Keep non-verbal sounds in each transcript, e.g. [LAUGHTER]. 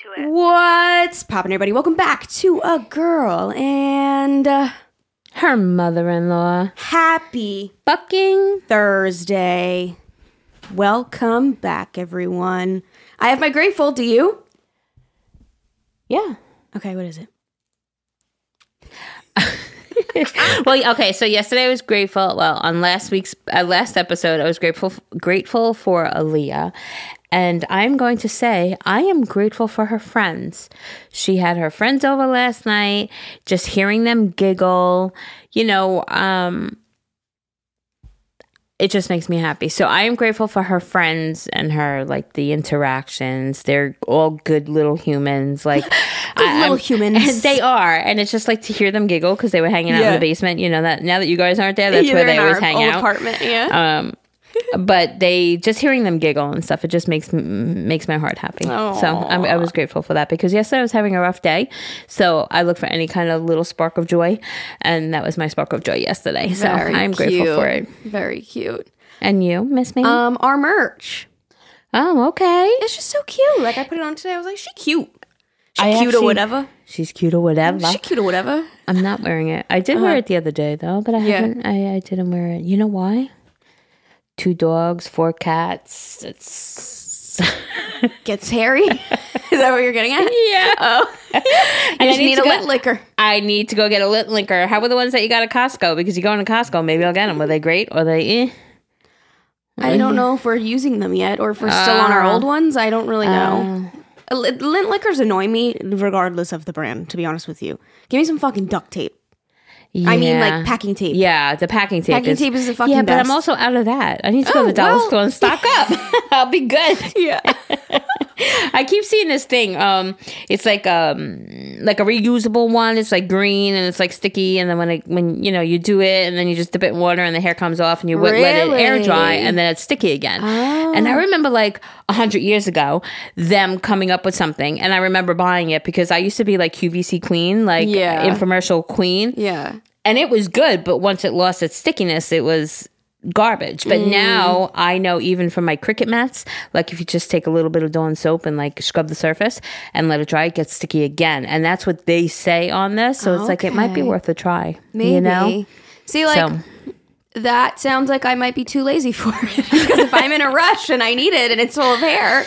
into it. What's poppin', everybody? Welcome back to A Girl and uh, Her mother-in-law. happy Fucking. Thursday. Welcome back, everyone. I have my grateful. Do you? Yeah. Okay, what is it? [LAUGHS] well, okay. So yesterday I was grateful. Well, on last week's uh, last episode, I was grateful grateful for Aaliyah, and I'm going to say I am grateful for her friends. She had her friends over last night. Just hearing them giggle, you know, um, it just makes me happy. So I am grateful for her friends and her like the interactions. They're all good little humans. Like [LAUGHS] Good little I'm- [LAUGHS] humans. they are, and it's just like to hear them giggle because they were hanging out in the basement. You know that now that you guys aren't there, that's Yeah, where they always hang out. apartment. Yeah. Um, but they just hearing them giggle and stuff, it just makes m- makes my heart happy. So I'm, I was grateful for that because yesterday I was having a rough day, so I look for any kind of little spark of joy, and that was my spark of joy yesterday. So Very I'm grateful for it. Very cute. And you, Miss Me? Um, our merch. oh, okay. It's just so cute. Like I put it on today. I was like, she cute. She I cute or whatever. She's cute or whatever. She cute or whatever. I'm not wearing it. I did wear it the other day though, but I Uh-huh. Yeah. haven't. I, I didn't wear it. You know why? Two dogs, four cats. It's [LAUGHS] Gets hairy. Is that what you're getting at? yeah. Oh, [LAUGHS] you I just need need a lint liquor. I need to go get a lit linker. How were the ones that you got at Costco? Because you go into Costco, maybe I'll get them. Were they great or they? Eh? I don't know if we're using them yet or if we're still on our Uh, old ones. I don't really know. Uh, li- Lint liquors annoy me regardless of the brand, to be honest with you. Give me some fucking duct tape. I mean, like packing tape. Yeah, the packing tape. Packing is, tape is the fucking Yeah, but I'm also out of that. I need to go Oh, to the dollar well. store and stock up. [LAUGHS] [LAUGHS] I'll be good. Yeah. [LAUGHS] I keep seeing this thing. Um, it's like um, like a reusable one. It's like green and it's like sticky. And then when it, when you know you do it, and then you just dip it in water, and the hair comes off, and you wet- let it air dry, and then it's sticky again. And I remember like a hundred years ago, them coming up with something, and I remember buying it because I used to be like QVC queen, like Yeah. infomercial queen yeah. And it was good but once it lost its stickiness it was garbage but Mm. now i know even from my Cricut mats like if you just take a little bit of dawn soap and like scrub the surface and let it dry it gets sticky again and that's what they say on this so it's like it might be worth a try Maybe. you know See, like, so that sounds like I might be too lazy for it. [LAUGHS] because if I'm in a rush and I need it and it's full of hair,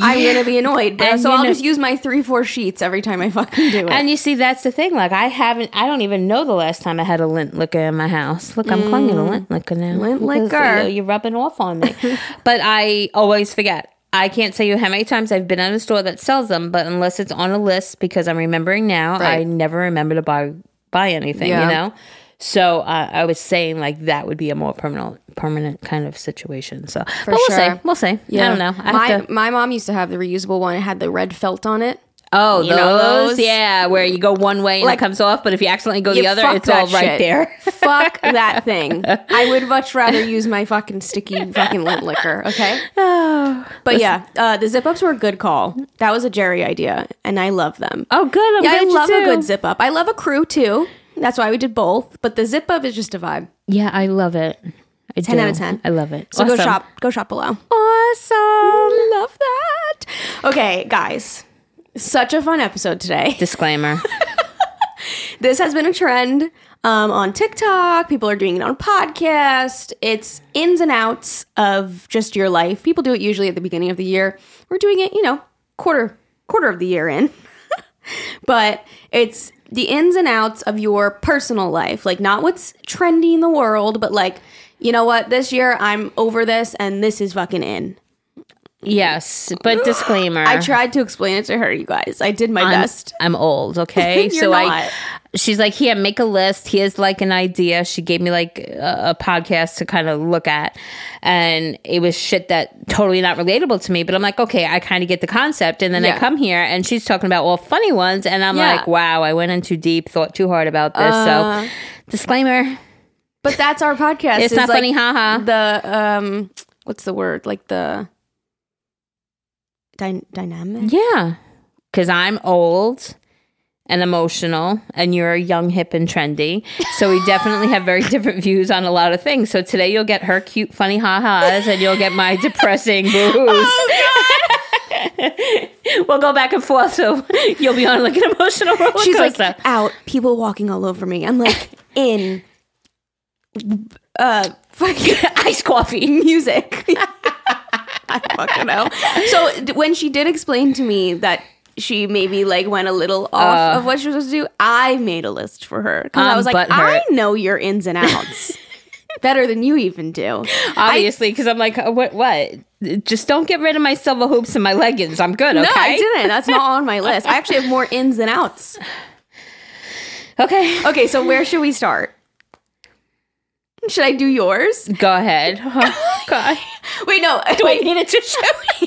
I'm going to be annoyed. But, And so I'll know- just use my three, four sheets every time I fucking do it. and you see that's the thing like i haven't i don't even know the last time i had a lint liquor in my house look i'm calling it a lint liquor now Mm. Lint liquor. you're rubbing off on me [LAUGHS] but i always forget I can't tell you how many times I've been at a store that sells them, but unless it's on a list, because I'm remembering now, I never remember to buy buy anything. Yeah. You know, so uh, I was saying like that would be a more permanent permanent kind of situation. So, but we'll sure. see, we'll see. I don't know. I my, to, my mom used to have the reusable one. It had the red felt on it. oh, those, those? yeah, where you go one way and Like- it comes off, but if you accidentally go the other, it's all right shit. there. Fuck [LAUGHS] that thing. I would much rather use my fucking sticky fucking lint liquor. Okay. [SIGHS] But yeah, uh, the zip ups were a good call. That was a Jerry idea, and I love them. Oh, good. I'm yeah, I love a good zip up. I love a crew too. That's why we did both. But the zip up is just a vibe. Yeah, I love it. I 10 do. out of 10. I love it. So go shop. Go shop below. Awesome. Love that. Okay, guys. Such a fun episode today. [LAUGHS] Disclaimer. This has been a trend um, on TikTok. People are doing it on podcast. It's ins and outs of just your life. People do it usually at the beginning of the year. We're doing it, you know, quarter quarter of the year in. [LAUGHS] but it's the ins and outs of your personal life. Like not what's trendy in the world, but like, you know what, this year I'm over this and this is fucking in. Yes, but [GASPS] disclaimer. I tried to explain it to her, you guys. I did my I'm, best. I'm old, [LAUGHS] okay? So not. I she's like, "Here, make a list. Here's like an idea." She gave me like a, a podcast to kind of look at. And it was shit that totally not relatable to me, but I'm like, "Okay, I kind of get the concept." And then I come here and she's talking about all funny ones and I'm Yeah. like, "Wow, I went in too deep, thought too hard about this." Uh, so, disclaimer. But that's our [LAUGHS] podcast. It's is not like funny, haha. The um, what's the word? Like the dy- dynamic. Yeah. Cuz I'm old and emotional and you're young, hip and trendy. So we definitely have very different [LAUGHS] views on a lot of things. So today you'll get her cute funny ha-has and you'll get my depressing [LAUGHS] booze. [LAUGHS] we'll go back and forth. So you'll be on like an emotional roller coaster. She's like out, people walking all over me. I'm like in uh fucking iced coffee. music. I [LAUGHS] fucking know. So when she did explain to me that she maybe like went a little off of what she was supposed to do, I made a list for her because I I'm was like. I know your ins and outs [LAUGHS] better than you even do. Obviously, because I'm like, uh, what? What? Just don't get rid of my silver hoops and my leggings. I'm good. Okay. No, I didn't. That's not on my list. I actually have more [LAUGHS] ins and outs. Okay. Okay, so where should we start? Should I do yours? Go ahead. [LAUGHS] Oh, God. [LAUGHS] Wait, no. Do I Wait. need a tissue? [LAUGHS]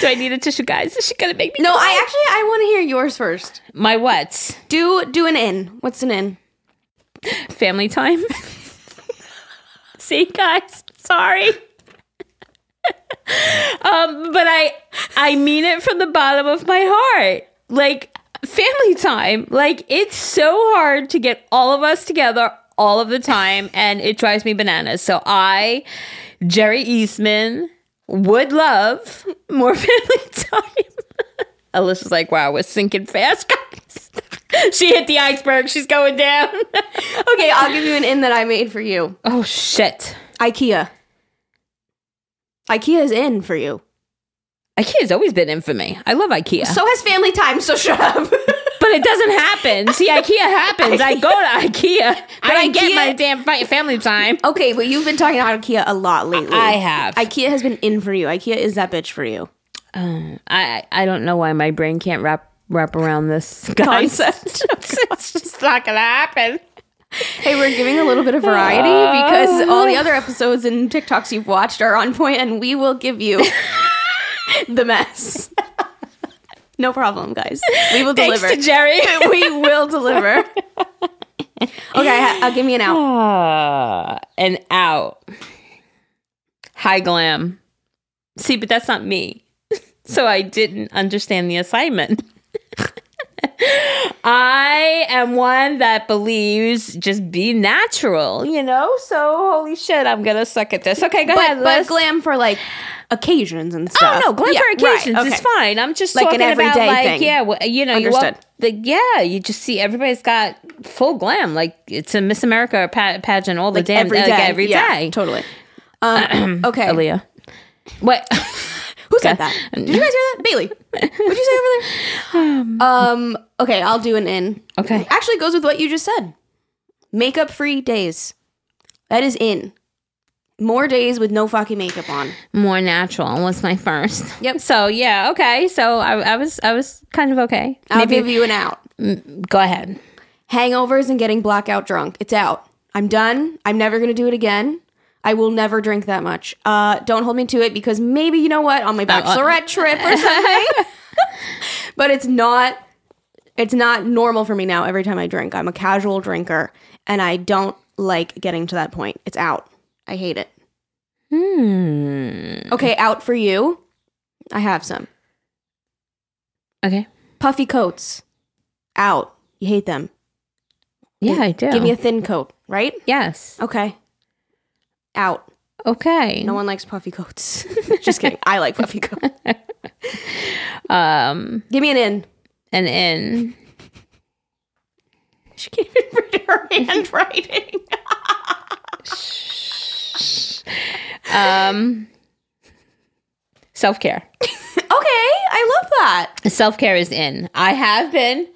Do I need a tissue, guys? Is she gonna make me? No, cry? I actually I want to hear yours first. My what? Do do an in. What's an in? Family time. See, guys. Sorry. um, but I I mean it from the bottom of my heart. Like family time. Like it's so hard to get all of us together all of the time and it drives me bananas. So I Jerry Eastman would love more [LAUGHS] family time. Alyssa's like, wow, we're sinking fast, guys. [LAUGHS] she hit the iceberg. She's going down. [LAUGHS] Okay, I'll give you an in that I made for you. oh shit. IKEA. IKEA is in for you. IKEA's always been in for me. I love IKEA. So has family time, so shut up. It doesn't happen. See, IKEA happens. I go to IKEA, but I get IKEA- my damn family time. okay, but you've been talking about IKEA a lot lately. I have. IKEA has been in for you. IKEA is that bitch for you. Uh, I I don't know why my brain can't wrap wrap around this. [LAUGHS] Concept. [LAUGHS] it's just not gonna happen. Hey, we're giving a little bit of variety uh, because all the other episodes and TikToks you've watched are on point, and we will give you [LAUGHS] the mess. No problem, guys. We will [LAUGHS] Thanks deliver. to Jerry. [LAUGHS] we will deliver. [LAUGHS] Okay, I'll give me an out. Ah, and out. High glam. See, but that's not me. So I didn't understand the assignment. I am one that believes just be natural, you know? So holy shit, I'm gonna suck at this. Okay, go ahead, But, but glam for like occasions and stuff. Oh stuff. no, glam Yeah, for right, occasions is fine. I'm just Like an talking about like thing. yeah, well, you know, you Understood. the, yeah, you just see everybody's got full glam, like it's a Miss America pa- pageant all the Like damn every like, day. every Yeah, day. totally. [CLEARS THROAT] Um, okay. Aaliyah. What? [LAUGHS] Who said that? Did you guys hear that? Bailey. What'd you say over there? Um, okay, I'll do an in. Okay. Actually, it goes with what you just said. Makeup free days. That is in. More days with no fucking makeup on. More natural was my first. Yep. So yeah, okay. So I, I was I was kind of okay. I'll give you an out. Go ahead. Hangovers and getting blackout drunk. It's out. I'm done. I'm never gonna do it again. I will never drink that much. Uh, don't hold me to it because maybe you know what on my bachelorette trip or [LAUGHS] something. [LAUGHS] but it's not. It's not normal for me now. Every time I drink, I'm a casual drinker, and I don't like getting to that point. It's out. I hate it. Hmm. Okay, out for you. I have some Okay. puffy coats. Out. You hate them. Yeah, I do. Give me a thin coat, right? yes. Okay. Out. Okay. No one likes puffy coats. [LAUGHS] Just kidding. I like puffy coats. [LAUGHS] Um. Give me an in. And in. [LAUGHS] She can't even read her handwriting. Um. Self care. okay, I love that. Self care is in. I have been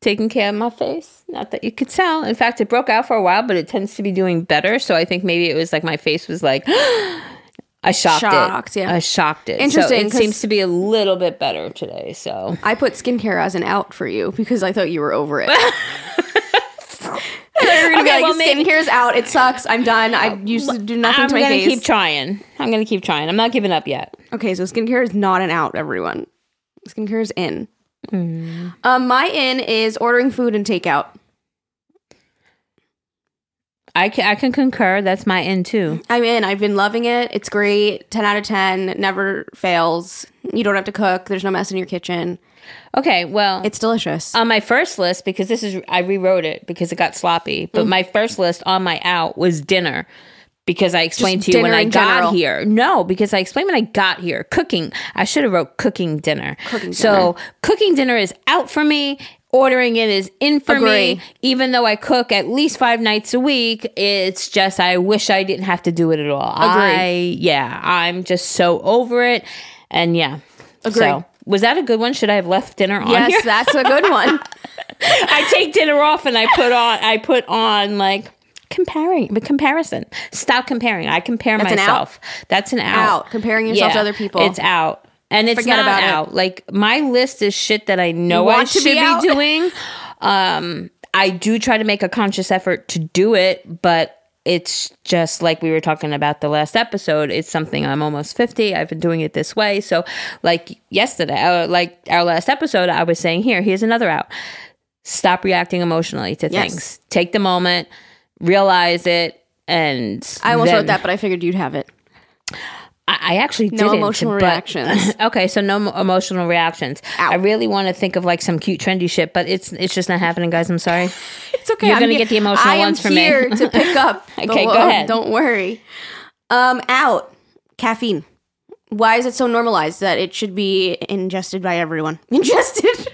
taking care of my face. Not that you could tell. In fact, it broke out for a while, but it tends to be doing better. So I think maybe it was like my face was like. [GASPS] I shocked, Shocked, it. yeah. I shocked it. Interesting, So it seems to be a little bit better today. So I put skincare as an out for you because I thought you were over it. [LAUGHS] You're gonna be Okay, like, well, skincare's out. It sucks. I'm done. I used to do nothing I'm to my gonna face. keep trying. I'm gonna keep trying. I'm not giving up yet. okay, so skincare is not an out, everyone. Skincare is in. Um, my in is ordering food and takeout. I can, I can concur. That's my in too. I'm in. I've been loving it. It's great. 10 out of 10. Never fails. You don't have to cook. There's no mess in your kitchen. Okay, well, It's delicious. on my first list because this is I rewrote it because it got sloppy. But my first list on my out was dinner because I explained Just to you when I got general. here. No, because I explained when I got here. Cooking. I should have wrote cooking dinner. Cooking So cooking dinner is out for me. Ordering it is in for Agree. me. Even though I cook at least five nights a week, it's just I wish I didn't have to do it at all. Agree. I yeah, I'm just so over it. And yeah. Agree. So was that a good one? Should I have left dinner on Yes, here? that's a good one. [LAUGHS] I take dinner off and I put on I put on like comparing but comparison. Stop comparing. I compare That's an myself. That's an out. Out. Comparing yourself to other people. It's out. And it's Forget not about it. out. Like my list is shit that I know I should be be, doing. [LAUGHS] Um I do try to make a conscious effort to do it, but it's just like we were talking about the last episode. It's something I'm almost 50. I've been doing it this way. So, like yesterday, uh, like our last episode, I was saying, here, here's another out. Stop reacting emotionally to Yes. things. Take the moment, realize it, and I almost then- wrote that, but I figured you'd have it. I, I actually No emotional but- reactions. [LAUGHS] okay, so no mo- emotional reactions. Ow. I really want to think of like some cute, trendy shit, but it's it's just not happening, guys. I'm sorry. [LAUGHS] It's okay. You're I'm gonna get the emotional ones from me. here to [LAUGHS] pick up. Okay, go ahead. Don't worry. Um, out caffeine. Why is it so normalized that it should be ingested by everyone? Ingested.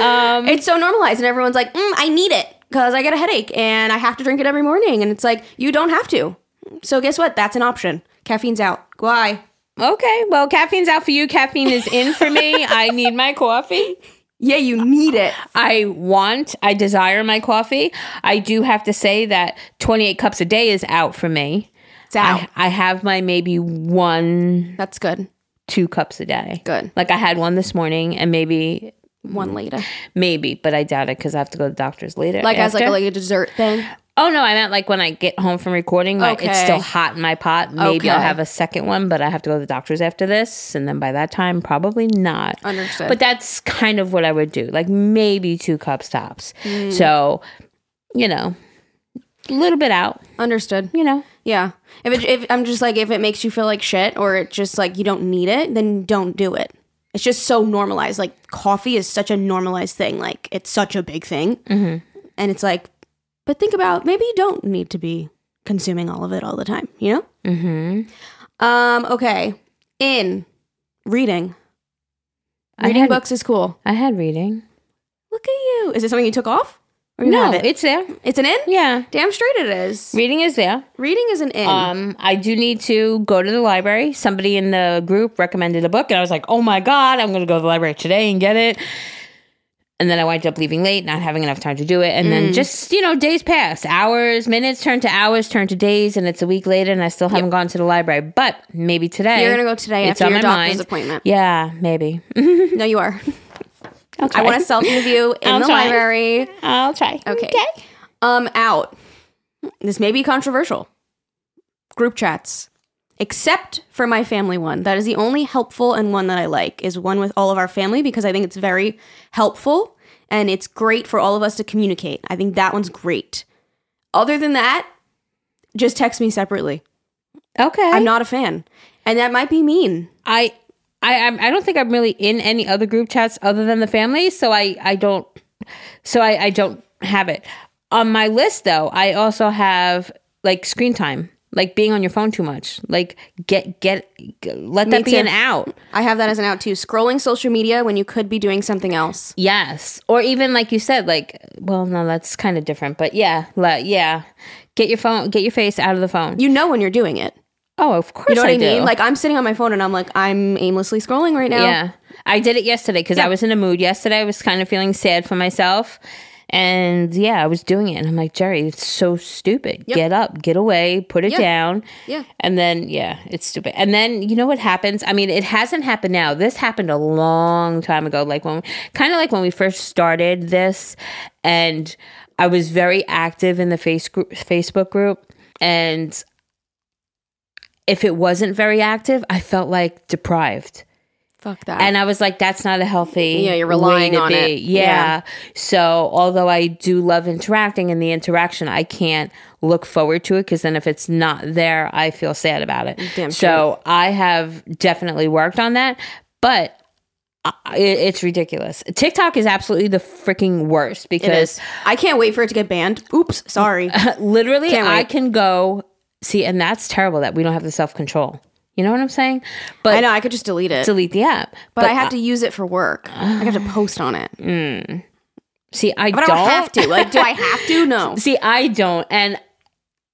Um, it's so normalized, and everyone's like, mm, "I need it because I get a headache and I have to drink it every morning." And it's like, you don't have to. So guess what? That's an option. Caffeine's out. Why? Okay, well, caffeine's out for you. Caffeine is in for me. [LAUGHS] I need my coffee. Yeah, you need it. I want, I desire my coffee. I do have to say that 28 cups a day is out for me. It's out. I, I have my maybe one, That's good. two cups a day. Good. Like I had one this morning and maybe, One later, maybe, but I doubt it because I have to go to the doctor's later. like as like a, like a dessert thing. Oh no, I meant like when I get home from recording, like it's still hot in my pot. Maybe I'll have a second one, but I have to go to the doctor's after this, and then by that time, probably not. Understood. But that's kind of what I would do, like maybe two cups tops. Mm. So, you know, a little bit out. Understood. You know, Yeah. If it, if I'm just like if it makes you feel like shit or it just like you don't need it, then don't do it. It's just so normalized. Like coffee is such a normalized thing. Like it's such a big thing, Mm-hmm. and it's like, but think about maybe you don't need to be consuming all of it all the time. You know? mm-hmm. Um. Okay. In reading, reading had- books is cool. I had reading. Look at you. Is it something you took off? No, it? it's there. it's an in. Yeah, Damn straight it is. reading is there. Reading is an in. Um, I do need to go to the library. Somebody in the group recommended a book, and I was like, "Oh my god, I'm going to go to the library today and get it." And then I wind up leaving late, not having enough time to do it, and Mm. then just you know, days pass, hours, minutes turn to hours, turn to days, and it's a week later, and I still haven't gone to the library. But maybe today You're gonna go today it's after on your my doctor's mind. appointment. Yeah, maybe. [LAUGHS] No, you are. I want to selfie with you in I'll the try. library. I'll try. Okay. Um, out. This may be controversial. Group chats. Except for my family one. That is the only helpful and one that I like is one with all of our family because I think it's very helpful and it's great for all of us to communicate. I think that one's great. Other than that, just text me separately. Okay. I'm not a fan. And that might be mean. I I I'm- I don't think I'm really in any other group chats other than the family, so I I don't so I I don't have it on my list though. I also have like screen time, like being on your phone too much. Like get get let that be too. an out. I have that as an out too. Scrolling social media when you could be doing something else. Yes, or even like you said, like well, no, that's kind of different, but yeah, let, yeah, get your phone, get your face out of the phone. You know when you're doing it. Oh, of course, You know what I, do. mean? Like I'm sitting on my phone and I'm like I'm aimlessly scrolling right now. Yeah. I did it yesterday because I was in a mood yesterday. I was kind of feeling sad for myself. And yeah, I was doing it. And I'm like, Jerry, it's so stupid. Get up, get away, put it Yeah. down. Yeah. And then, yeah, it's stupid. And then, you know what happens? I mean, it hasn't happened now. This happened a long time ago. Like when, kind of like when we first started this. And I was very active in the face group, Facebook group. And if it wasn't very active, I felt like deprived. Fuck that. And I was like, that's not a healthy. Yeah, you're relying on be. it. Yeah. Yeah. So although I do love interacting and the interaction, I can't look forward to it because then if it's not there, I feel sad about it. Damn so I have definitely worked on that, but it's ridiculous. TikTok is absolutely the freaking worst because. I can't wait for it to get banned. Oops, sorry. [LAUGHS] literally I can go see, and that's terrible that we don't have the self control. You know what I'm saying? But I know I could just delete it, delete the app. but, I have to use it for work. I have to post on it, [SIGHS] see. I but don't, I don't have to. Like, do I have to? [LAUGHS] No. See, I don't, and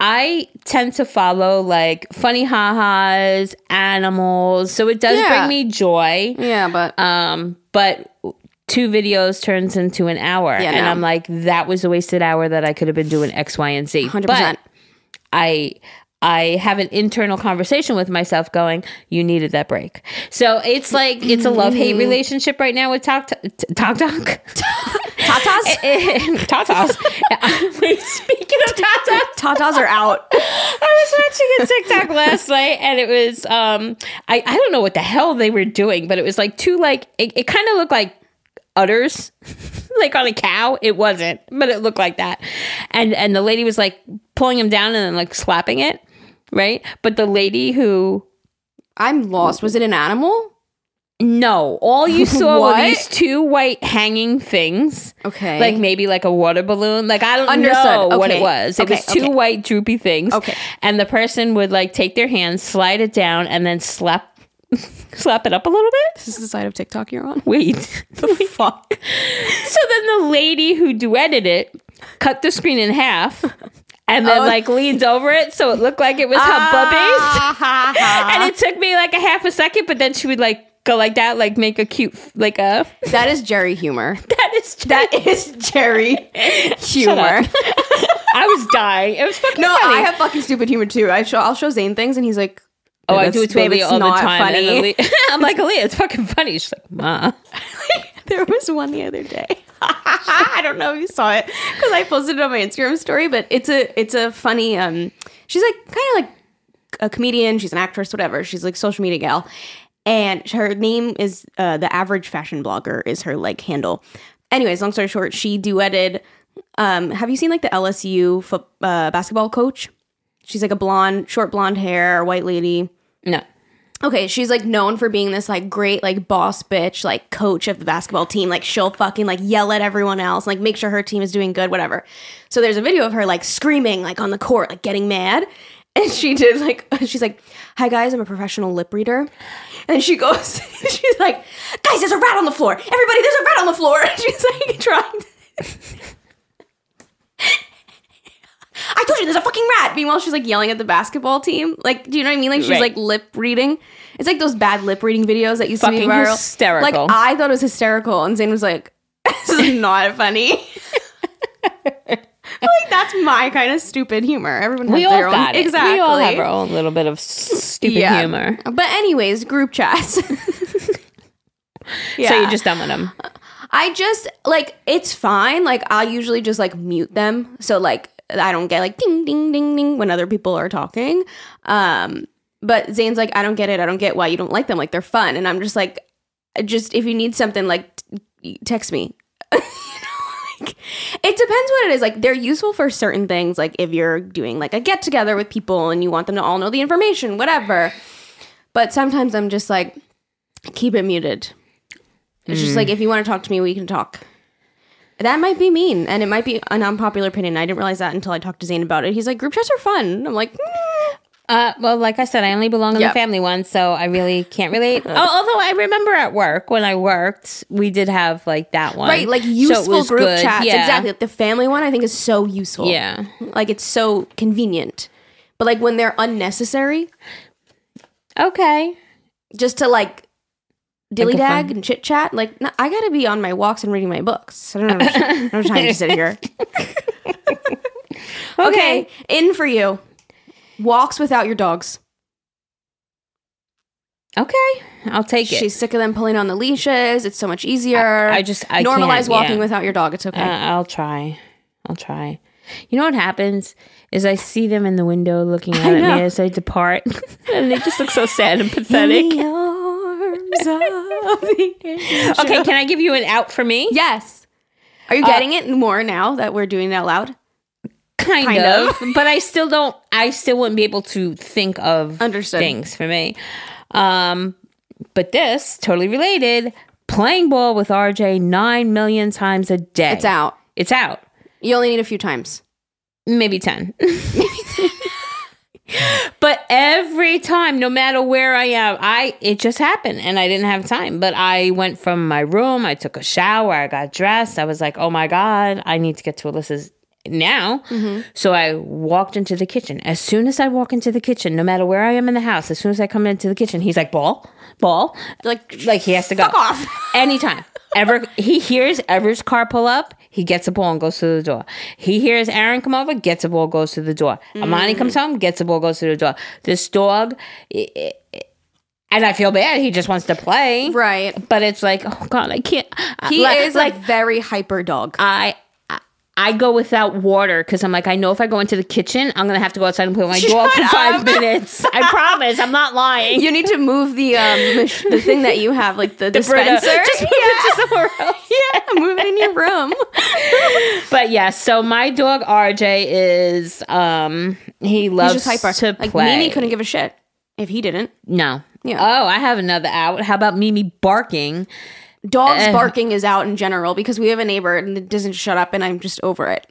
I tend to follow like funny ha-has, animals, so it does Yeah. bring me joy. Yeah, but Um, but two videos turns into an hour, Yeah, and no. I'm like, that was a wasted hour that I could have been doing X, Y, and Z. hundred But percent. I I have an internal conversation with myself going, you needed that break. So it's like it's a love hate relationship right now with Talk Talk Talk. Tatas. [LAUGHS] Tatas. Wait, [LAUGHS] speaking of tatas, Tatas are out. I was watching a TikTok last night and it was um I, I don't know what the hell they were doing, but it was like two like it, it kind of looked like udders [LAUGHS] like on a cow. It wasn't, but it looked like that. And and the lady was like pulling him down and then like slapping it, right? But the lady who I'm lost. Was it an animal? no, all you [LAUGHS] saw were these two white hanging things. Okay. Like maybe like a water balloon. Like I don't Understood. know what it was. It Okay, was two okay. white droopy things. Okay. And the person would like take their hands slide it down, and then slap [LAUGHS] slap it up a little bit. this is the side of TikTok you're on. Wait. [LAUGHS] The fuck. so then the lady who duetted it cut the screen in half and then Oh. like leans over it so it looked like it was. Ah. [LAUGHS] And it took me like a half a second, but then she would like go like that, like make a cute like a that is Jerry humor. that is That is Jerry humor. I was dying. It was fucking No, funny. I have fucking stupid humor too. I show I'll show Zane things and he's like, Oh, I do it it's- to Aaliyah it's all the not time. Funny. [LAUGHS] I'm like, [LAUGHS] Aaliyah, it's fucking funny. She's like, Ma. [LAUGHS] there was one the other day. I don't know if you saw it because I posted it on my Instagram story, but it's a it's a funny. Um, she's like kind of like a comedian. She's an actress, whatever. She's like social media gal, and her name is uh, the average fashion blogger is her like handle. Anyways, long story short, she duetted. Um, have you seen like the LSU fo- uh, basketball coach? She's like a blonde, short blonde hair, white lady. No. Okay, she's like known for being this like great like boss bitch like coach of the basketball team. Like she'll fucking like yell at everyone else, like make sure her team is doing good, whatever. So there's a video of her like screaming like on the court, like getting mad. [LAUGHS] And she did like [LAUGHS] she's like, "Hi guys, I'm a professional lip reader." And she goes, [LAUGHS] she's like, "Guys, there's a rat on the floor. Everybody, there's a rat on the floor." And she's like trying. To- I told you there's a fucking rat. Meanwhile, she's like yelling at the basketball team. Like, do you know what I mean? Like she's Right. like lip reading. It's like those bad lip reading videos that used to be viral. hysterical. Like I thought it was hysterical, and Zane was like, [LAUGHS] "This is not funny." [LAUGHS] like that's my kind of stupid humor. Everyone has We all their own got it. exactly. We all have our own little bit of stupid Yeah. humor. But anyways, group chats. [LAUGHS] yeah. So you're just done with them. I just like it's fine. Like I usually just like mute them. So like I don't get like ding ding ding ding when other people are talking. Um but Zane's like I don't get it. I don't get why you don't like them. Like they're fun. And I'm just like just if you need something like t- text me. [LAUGHS] You know, like, it depends what it is. Like they're useful for certain things like if you're doing like a get together with people and you want them to all know the information, whatever. But sometimes I'm just like keep it muted. It's just like if you want to talk to me, we can talk. That might be mean, and it might be an unpopular opinion. I didn't realize that until I talked to Zane about it. He's like, group chats are fun. I'm like, mm. Uh, well, like I said, I only belong in Yep. the family one, so I really can't relate. [LAUGHS] oh, although I remember at work when I worked, we did have like that one, right, like So useful was group good. chats. Yeah. Exactly. Like the family one, I think is so useful. Yeah. like it's so convenient. But like when they're unnecessary, Okay. just to like dilly Like dag and chit chat, like no, I gotta be on my walks and reading my books. I don't have, I don't have time to sit here. [LAUGHS] Okay, in for you. Walks without your dogs. Okay. I'll take it. She's sick of them pulling on the leashes. It's so much easier. I just I normalize walking yeah. without your dog. It's okay. Uh, I'll try. I'll try. You know what happens is I see them in the window looking at me know. as I depart, [LAUGHS] and they just look so sad and [LAUGHS] pathetic. Okay, can I give you an out for me? Yes. Are you Uh, getting it more now that we're doing it out loud? kind, Kind of, of. [LAUGHS] but I still don't. I still wouldn't be able to think of Understood. things for me. Um, but this totally related. playing ball with RJ nine million times a day. It's out. It's out. You only need a few times. Maybe 10. [LAUGHS] [LAUGHS] [LAUGHS] but every time, no matter where I am, I it just happened and I didn't have time. But I went from my room, I took a shower, I got dressed. I was like, oh my God, I need to get to Alyssa's now. Mm-hmm. So I walked into the kitchen. As soon as I walk into the kitchen, no matter where I am in the house, as soon as I come into the kitchen, he's like, ball, ball. Like, Like he has to go. Fuck off. [LAUGHS] Anytime. Ever he hears Ever's car pull up, he gets a ball and goes to the door. He hears Aaron come over, gets a ball, goes to the door. Amani comes home, gets a ball, goes to the door. This dog, i- i- i- and I feel bad. He just wants to play, right. but it's like, oh god, I can't. He like, is like very hyper dog. I. I- I go without water because I'm like, I know if I go into the kitchen, I'm gonna have to go outside and play with my [LAUGHS] dog for five up. minutes. I promise, I'm not lying. You need to move the um the thing that you have, like the, Brita, dispenser. [LAUGHS] just move it to somewhere else. [LAUGHS] yeah, move it in your room. But yeah, so my dog RJ is um he loves He's just hyper. to Like play. Mimi couldn't give a shit if he didn't. no. Yeah. Oh, I have another out. How about Mimi barking? Dogs Eh. barking is out in general because we have a neighbor and it doesn't shut up, and I'm just over it.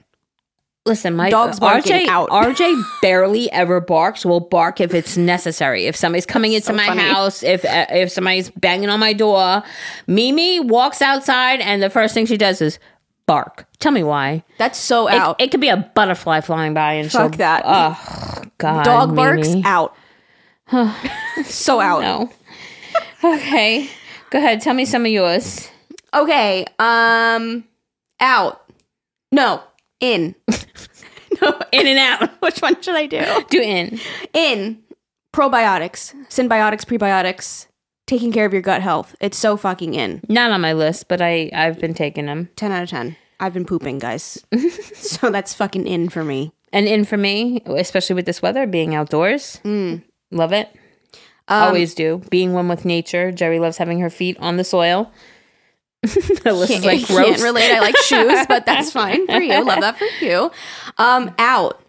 Listen, my Dogs barking RJ out. RJ [LAUGHS] barely ever barks. Will bark if it's necessary. If somebody's coming into so my funny. house, if uh, if somebody's banging on my door, Mimi walks outside and the first thing she does is bark. Tell me why. That's so It, out. it could be a butterfly flying by and Fuck that. Oh God, Dog barks out. [SIGHS] [LAUGHS] so out. No. [LAUGHS] okay. Go ahead. Tell me some of yours. Okay. Um, out. No, in. [LAUGHS] no, In and out. [LAUGHS] which one should I do? Do in. In probiotics, synbiotics, prebiotics, taking care of your gut health. It's so fucking in. Not on my list, but I I've been taking them. 10 out of 10. I've been pooping, guys. [LAUGHS] so that's fucking in for me. And in for me, especially with this weather, being outdoors. Love it. Always do. Being one with nature. Jerry loves having her feet on the soil. [LAUGHS] Alyssa's Can't, like [LAUGHS] gross. can't relate. I like shoes, but [LAUGHS] that's fine for you. Love that for you. Um, out.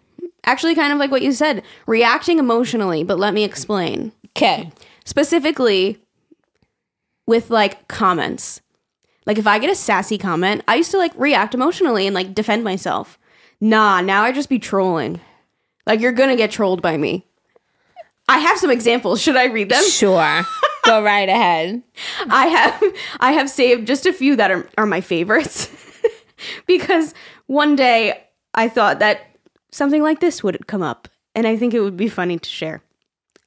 Actually, kind of like what you said, reacting emotionally, but let me explain. Okay. Specifically with like comments. Like if I get a sassy comment, I used to like react emotionally and like defend myself. Nah, now I just be trolling. Like you're gonna get trolled by me. I have some examples. Should I read them? Sure. Go [LAUGHS] right ahead. I have I have saved just a few that are, are my favorites. [LAUGHS] because one day I thought that something like this would come up and I think it would be funny to share.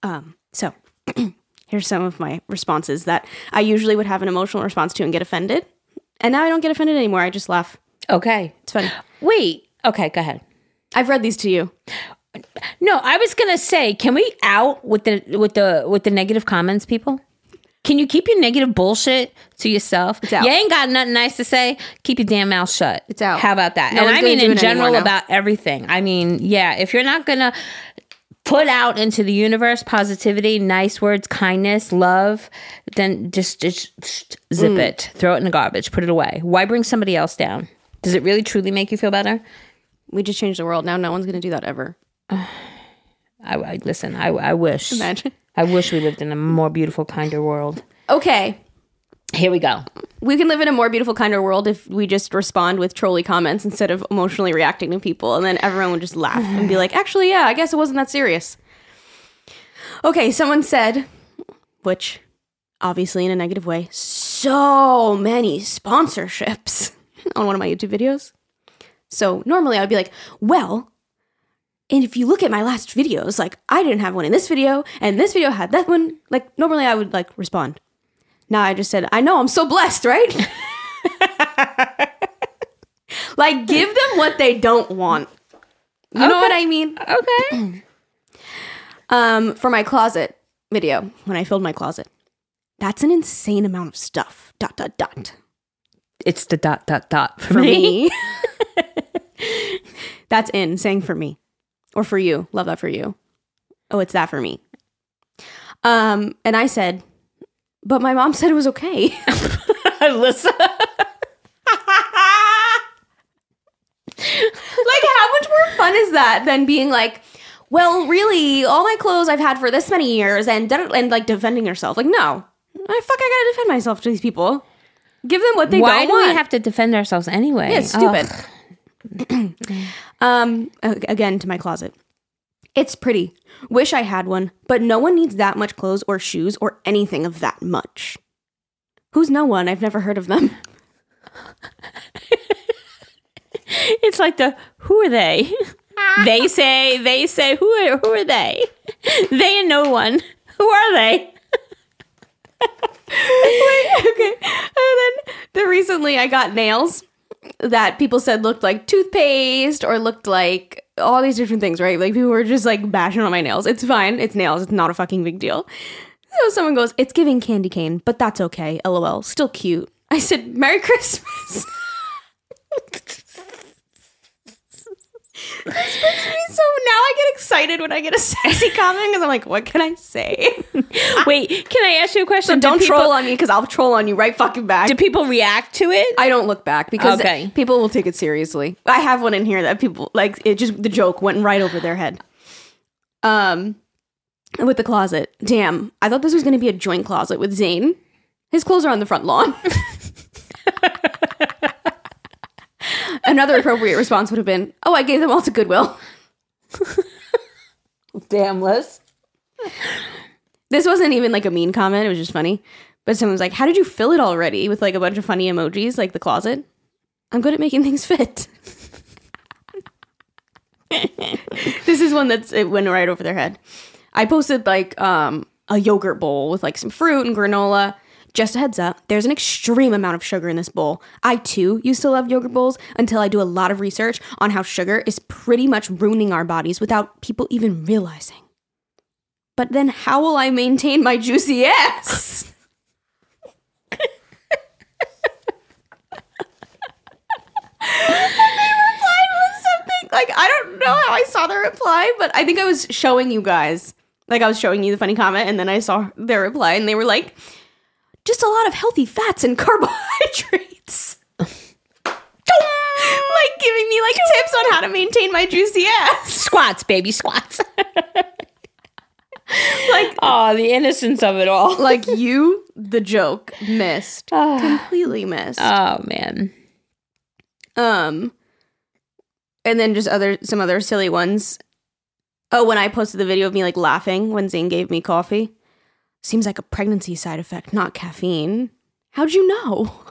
Um so [CLEARS THROAT] here's some of my responses that I usually would have an emotional response to and get offended. And now I don't get offended anymore. I just laugh. Okay. It's funny. Wait. Okay, go ahead. I've read these to you. No, I was gonna say, can we out with the with the with the negative comments, people? Can you keep your negative bullshit to yourself? out. You ain't got nothing nice to say. Keep your damn mouth shut. It's out. How about that? No and I mean in general about everything. I mean, yeah, if you're not gonna put out into the universe positivity, nice words, kindness, love, then just just, just zip Mm. it, throw it in the garbage, put it away. Why bring somebody else down? Does it really truly make you feel better? We just changed the world. Now no one's gonna do that ever. I, I listen. I, I wish. Imagine. I wish we lived in a more beautiful, kinder world. Okay. Here we go. we can live in a more beautiful, kinder world if we just respond with trolly comments instead of emotionally reacting to people, and then everyone would just laugh and be like, "Actually, yeah, I guess it wasn't that serious." Okay, someone said, which obviously in a negative way, so many sponsorships [LAUGHS] on one of my YouTube videos. So normally I would be like, "Well." And if you look at my last videos, like I didn't have one in this video, and this video had that one. Like normally I would like respond. Now I just said, I know, I'm so blessed, right? [LAUGHS] like, give them what they don't want. You know what I mean? Okay. [CLEARS THROAT] Um, for my closet video, when I filled my closet, that's an insane amount of stuff. Dot, dot, dot. it's the dot dot dot for, For me. me. [LAUGHS] [LAUGHS] that's in, saying for me. Or for you. Love that for you. Oh, it's that for me. Um, and I said, but my mom said it was okay. [LAUGHS] Alyssa. like how much more fun is that than being like well really all my clothes i've had for this many years and and like defending yourself like no i fuck i gotta defend myself to these people Give them what they want. Why don't do want. we have to defend ourselves anyway? Yeah, it's Ugh. [CLEARS THROAT] um, again to my closet. It's pretty. Wish I had one, but no one needs that much clothes or shoes or anything of that much. Who's no one? I've never heard of them. [LAUGHS] It's like the who are they? [LAUGHS] they say they say who are who are they? [LAUGHS] They and no one. Who are they? okay. And then the recently I got nails that people said looked like toothpaste or looked like all these different things, right? Like people were just like bashing on my nails. It's fine. It's nails. It's not a fucking big deal. So someone goes, "It's giving candy cane, but that's okay. LOL. Still cute." I said, "Merry Christmas." [LAUGHS] this makes me so now I get excited when I get a sassy [LAUGHS] comment because I'm like, what can I say? [LAUGHS] Wait, can I ask you a question? So don't people, troll on me because I'll troll on you right fucking back. Do people react to it? I don't look back because Okay. people will take it seriously. I have one in here that people like it just the joke went right over their head. Um with the closet. Damn. I thought this was going to be a joint closet with Zane. His clothes are on the front lawn. [LAUGHS] Another appropriate response would have been, "Oh, I gave them all to Goodwill." Damn, Liz. This wasn't even like a mean comment, it was just funny. But someone was like, "How did you fill it already?" with like a bunch of funny emojis like the closet. I'm good at making things fit. [LAUGHS] this is one that's it went right over their head. I posted like um a yogurt bowl with like some fruit and granola. Just a heads up, there's an extreme amount of sugar in this bowl. I too used to love yogurt bowls until I do a lot of research on how sugar is pretty much ruining our bodies without people even realizing. But then how will I maintain my juicy ass? Like I don't know how I saw the reply, but I think I was showing you guys. Like I was showing you the funny comment, and then I saw their reply, and they were like, "Just a lot of healthy fats and [LAUGHS] carbohydrates." [LAUGHS] like giving me like tips on how to maintain my juicy ass. [LAUGHS] Squats, baby, squats. Like oh, the innocence of it all. like you, the joke missed completely missed. Oh man. Um, and then just other some other silly ones. Oh, when I posted the video of me like laughing when Zane gave me coffee, seems like a pregnancy side effect, not caffeine. How'd you know? [LAUGHS]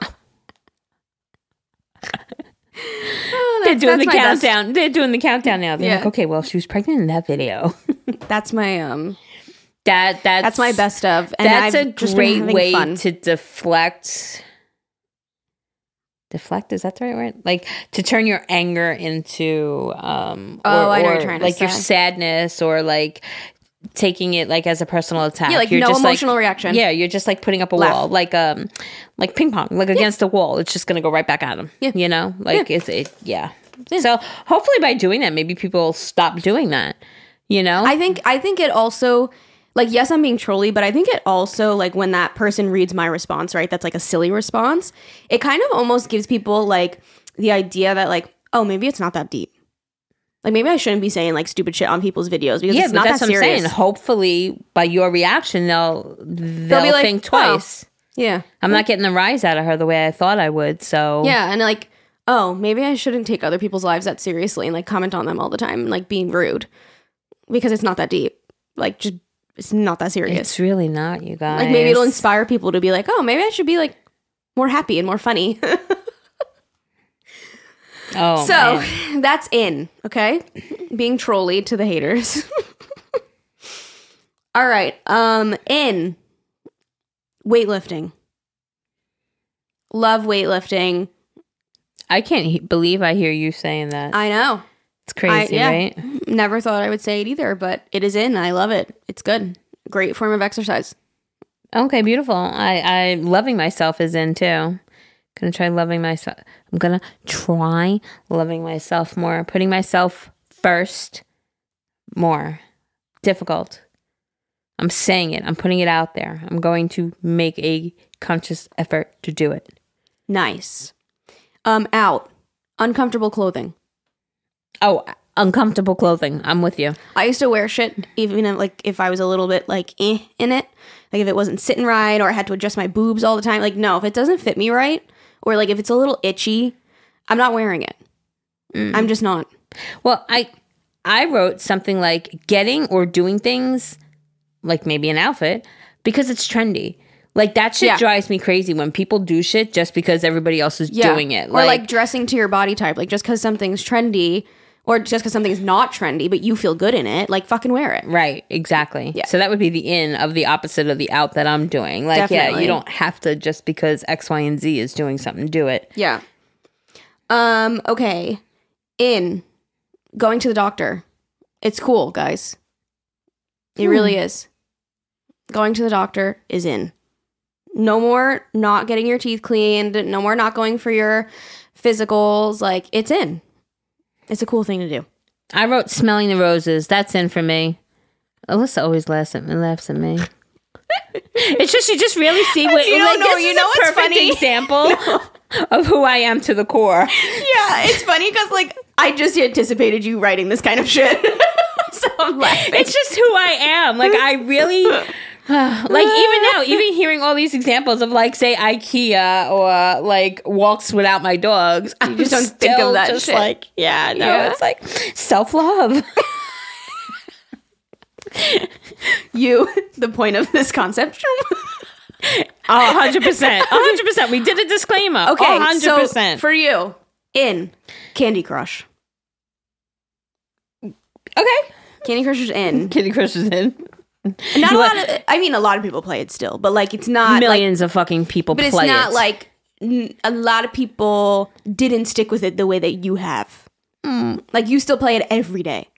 Oh, They're doing the my best- countdown. They're doing the countdown now. They're Yeah. like, okay, well, she was pregnant in that video. [LAUGHS] That's my um. that that's That's my best of. And That's I've a great way fun. to deflect. Deflect is that the right word? Like to turn your anger into um Oh, or, I know or, you're trying to like your sadness or like taking it like as a personal attack. Yeah, like you're no just emotional reaction. Yeah, you're just like putting up a Laugh. wall, like um, like ping pong, like against the wall. It's just gonna go right back at them. Yeah. you know, like it's it. Yeah. So hopefully by doing that, maybe people stop doing that. You know, I think I think it also like yes, I'm being trolly, but I think it also like when that person reads my response, right? That's like a silly response. It kind of almost gives people like the idea that like, oh, maybe it's not that deep. Like maybe I shouldn't be saying like stupid shit on people's videos because yeah, it's not that's that what I'm saying. Hopefully, by your reaction, they'll they'll, be like, think "Oh." twice. Yeah. I'm not getting the rise out of her the way I thought I would. So Yeah, and like, oh, maybe I shouldn't take other people's lives that seriously and like comment on them all the time and like being rude because it's not that deep. Like just it's not that serious. it's really not, you guys. Like maybe it'll inspire people to be like, oh, maybe I should be like more happy and more funny. [LAUGHS] Oh, so man. [LAUGHS] that's in, okay? Being trolly to the haters. [LAUGHS] All right. Um, in weightlifting. Love weightlifting. I can't he- believe I hear you saying that. I know. It's crazy, yeah. right? Never thought I would say it either, but it is in. I love it. It's good. Great form of exercise. Okay, beautiful. I I loving myself is in too. Gonna try loving myself. I'm gonna try loving myself more, putting myself first more. Difficult. I'm saying it. I'm putting it out there. I'm going to make a conscious effort to do it. Nice. Um, out. Uncomfortable clothing. Oh, uncomfortable clothing. I'm with you. I used to wear shit even if, like if I was a little bit like eh in it, like if it wasn't sitting right or I had to adjust my boobs all the time. Like no, if it doesn't fit me right or like if it's a little itchy, I'm not wearing it. Mm. I'm just not. Well, I I wrote something like getting or doing things like maybe an outfit because it's trendy. Like that shit Yeah. drives me crazy when people do shit just because everybody else is doing it. or like dressing to your body type. Like just because something's trendy or just because something's not trendy, but you feel good in it, like fucking wear it. Right, exactly. Yeah. So that would be the in of the opposite of the out that I'm doing. Like, yeah, you don't have to just because X, Y, and Z is doing something, do it. Yeah. Um. Okay. In going to the doctor, it's cool, guys. It really is. Going to the doctor is in. No more not getting your teeth cleaned. No more not going for your physicals. Like it's in. It's a cool thing to do. I wrote smelling the roses. That's in for me. Alyssa always laughs at me. Laughs at me. [LAUGHS] it's just you just really see what You don't like, know- you know a what's perfect funny? example [LAUGHS] of who I am to the core. Yeah, it's funny because like I just anticipated you writing this kind of shit, [LAUGHS] so I'm laughing. It's just who I am. Like I really [SIGHS] like even now, even hearing all these examples of like say IKEA or like walks without my dogs, I just don't think of that just shit. like yeah, no, Yeah. it's like self love. [LAUGHS] you, the point of this concept. [LAUGHS] 100 percent, hundred percent. We did a disclaimer. Okay, hundred so percent. for you, in Candy Crush. Okay, Candy Crush is in. Candy Crush is in. Not a lot of. I mean, a lot of people play it still, but like it's not like. Millions of fucking people But it's not it. like n- a lot of people didn't stick with it the way that you have. Mm. Like you still play it every day.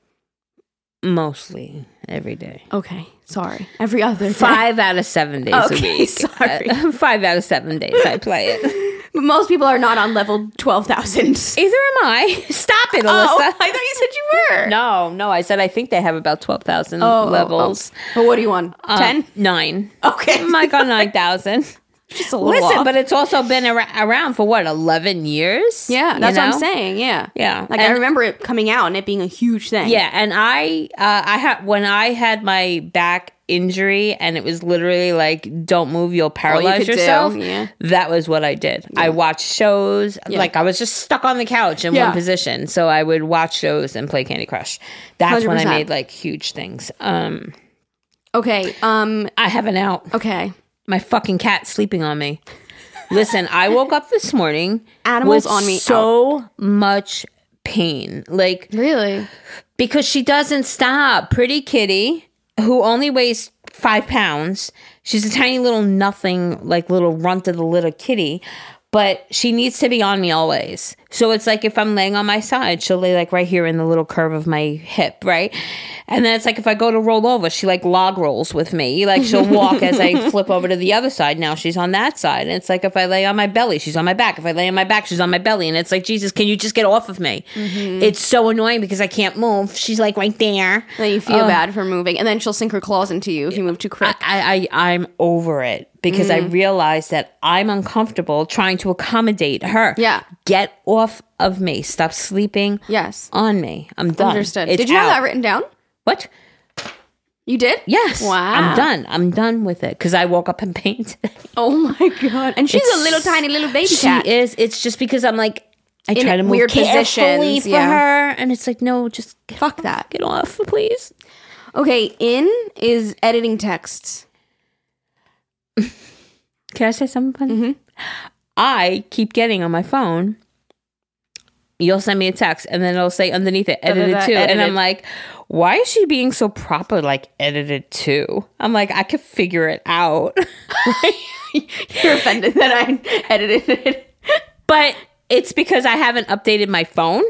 mostly every day. Okay, sorry. Every other day. Five out of seven days Okay, a week. [LAUGHS] sorry. Uh, [LAUGHS] five out of seven days I play it. [LAUGHS] But most people are not on level twelve thousand. Either am I. Stop it, Alyssa. Oh, I thought you said you were. No, no, I said I think they have about 12,000 Oh, oh, levels. oh. But what do you want? Uh, Ten? Nine. okay. [LAUGHS] Oh my God, 9,000. [LAUGHS] Just a little Listen, off. but it's also been ar- around for what, 11 years? yeah, You that's what? I'm saying. Yeah, Yeah. Like I remember it coming out and it being a huge thing. Yeah, and I, uh, I had when I had my back injury, and it was literally like, "Don't move, you'll paralyze do, yourself." yeah. That was what I did. I watched shows. Like I was just stuck on the couch in Yeah. one position, so I would watch shows and play Candy Crush. That's when I made like huge things. Um, Okay. Um. I have an out. Okay. My fucking cat sleeping on me. Listen, I woke up this morning Animals on me so much pain. Like Really? because she doesn't stop. Pretty kitty, who only weighs five pounds. She's a tiny little nothing, like little runt of the little kitty, but she needs to be on me always. So it's like if I'm laying on my side, she'll lay like right here in the little curve of my hip, right? And then it's like if I go to roll over, she like log rolls with me. Like she'll walk as I [LAUGHS] flip over to the other side. Now she's on that side. And it's like if I lay on my belly, she's on my back. If I lay on my back, she's on my belly. And it's like, Jesus, can you just get off of me? It's so annoying because I can't move. She's like right there. Then you feel bad for moving, and then she'll sink her claws into you if you move too quick. I, I I'm over it because I Mm. realize that I'm uncomfortable trying to accommodate her. Yeah. Get off of me. Stop sleeping yes. on me. I'm done. Understood. It's Did you have that written down? What? You did? Yes. Wow. I'm done. I'm done with it because I woke up in pain today. Oh my god! And she's a little tiny little baby she cat. is. It's just because I'm like I In try to move weird carefully positions, for yeah. her, and it's like no, just get, Fuck that. get off, please. Okay, in is editing texts. [LAUGHS] Can I say something? Mm-hmm. I keep getting on my phone. You'll send me a text, and then it'll say underneath it, edited too. And. I'm like, why is she being so proper, like edited too? I'm like, I could figure it out. [LAUGHS] You're offended that I edited it. but it's because I haven't updated my phone.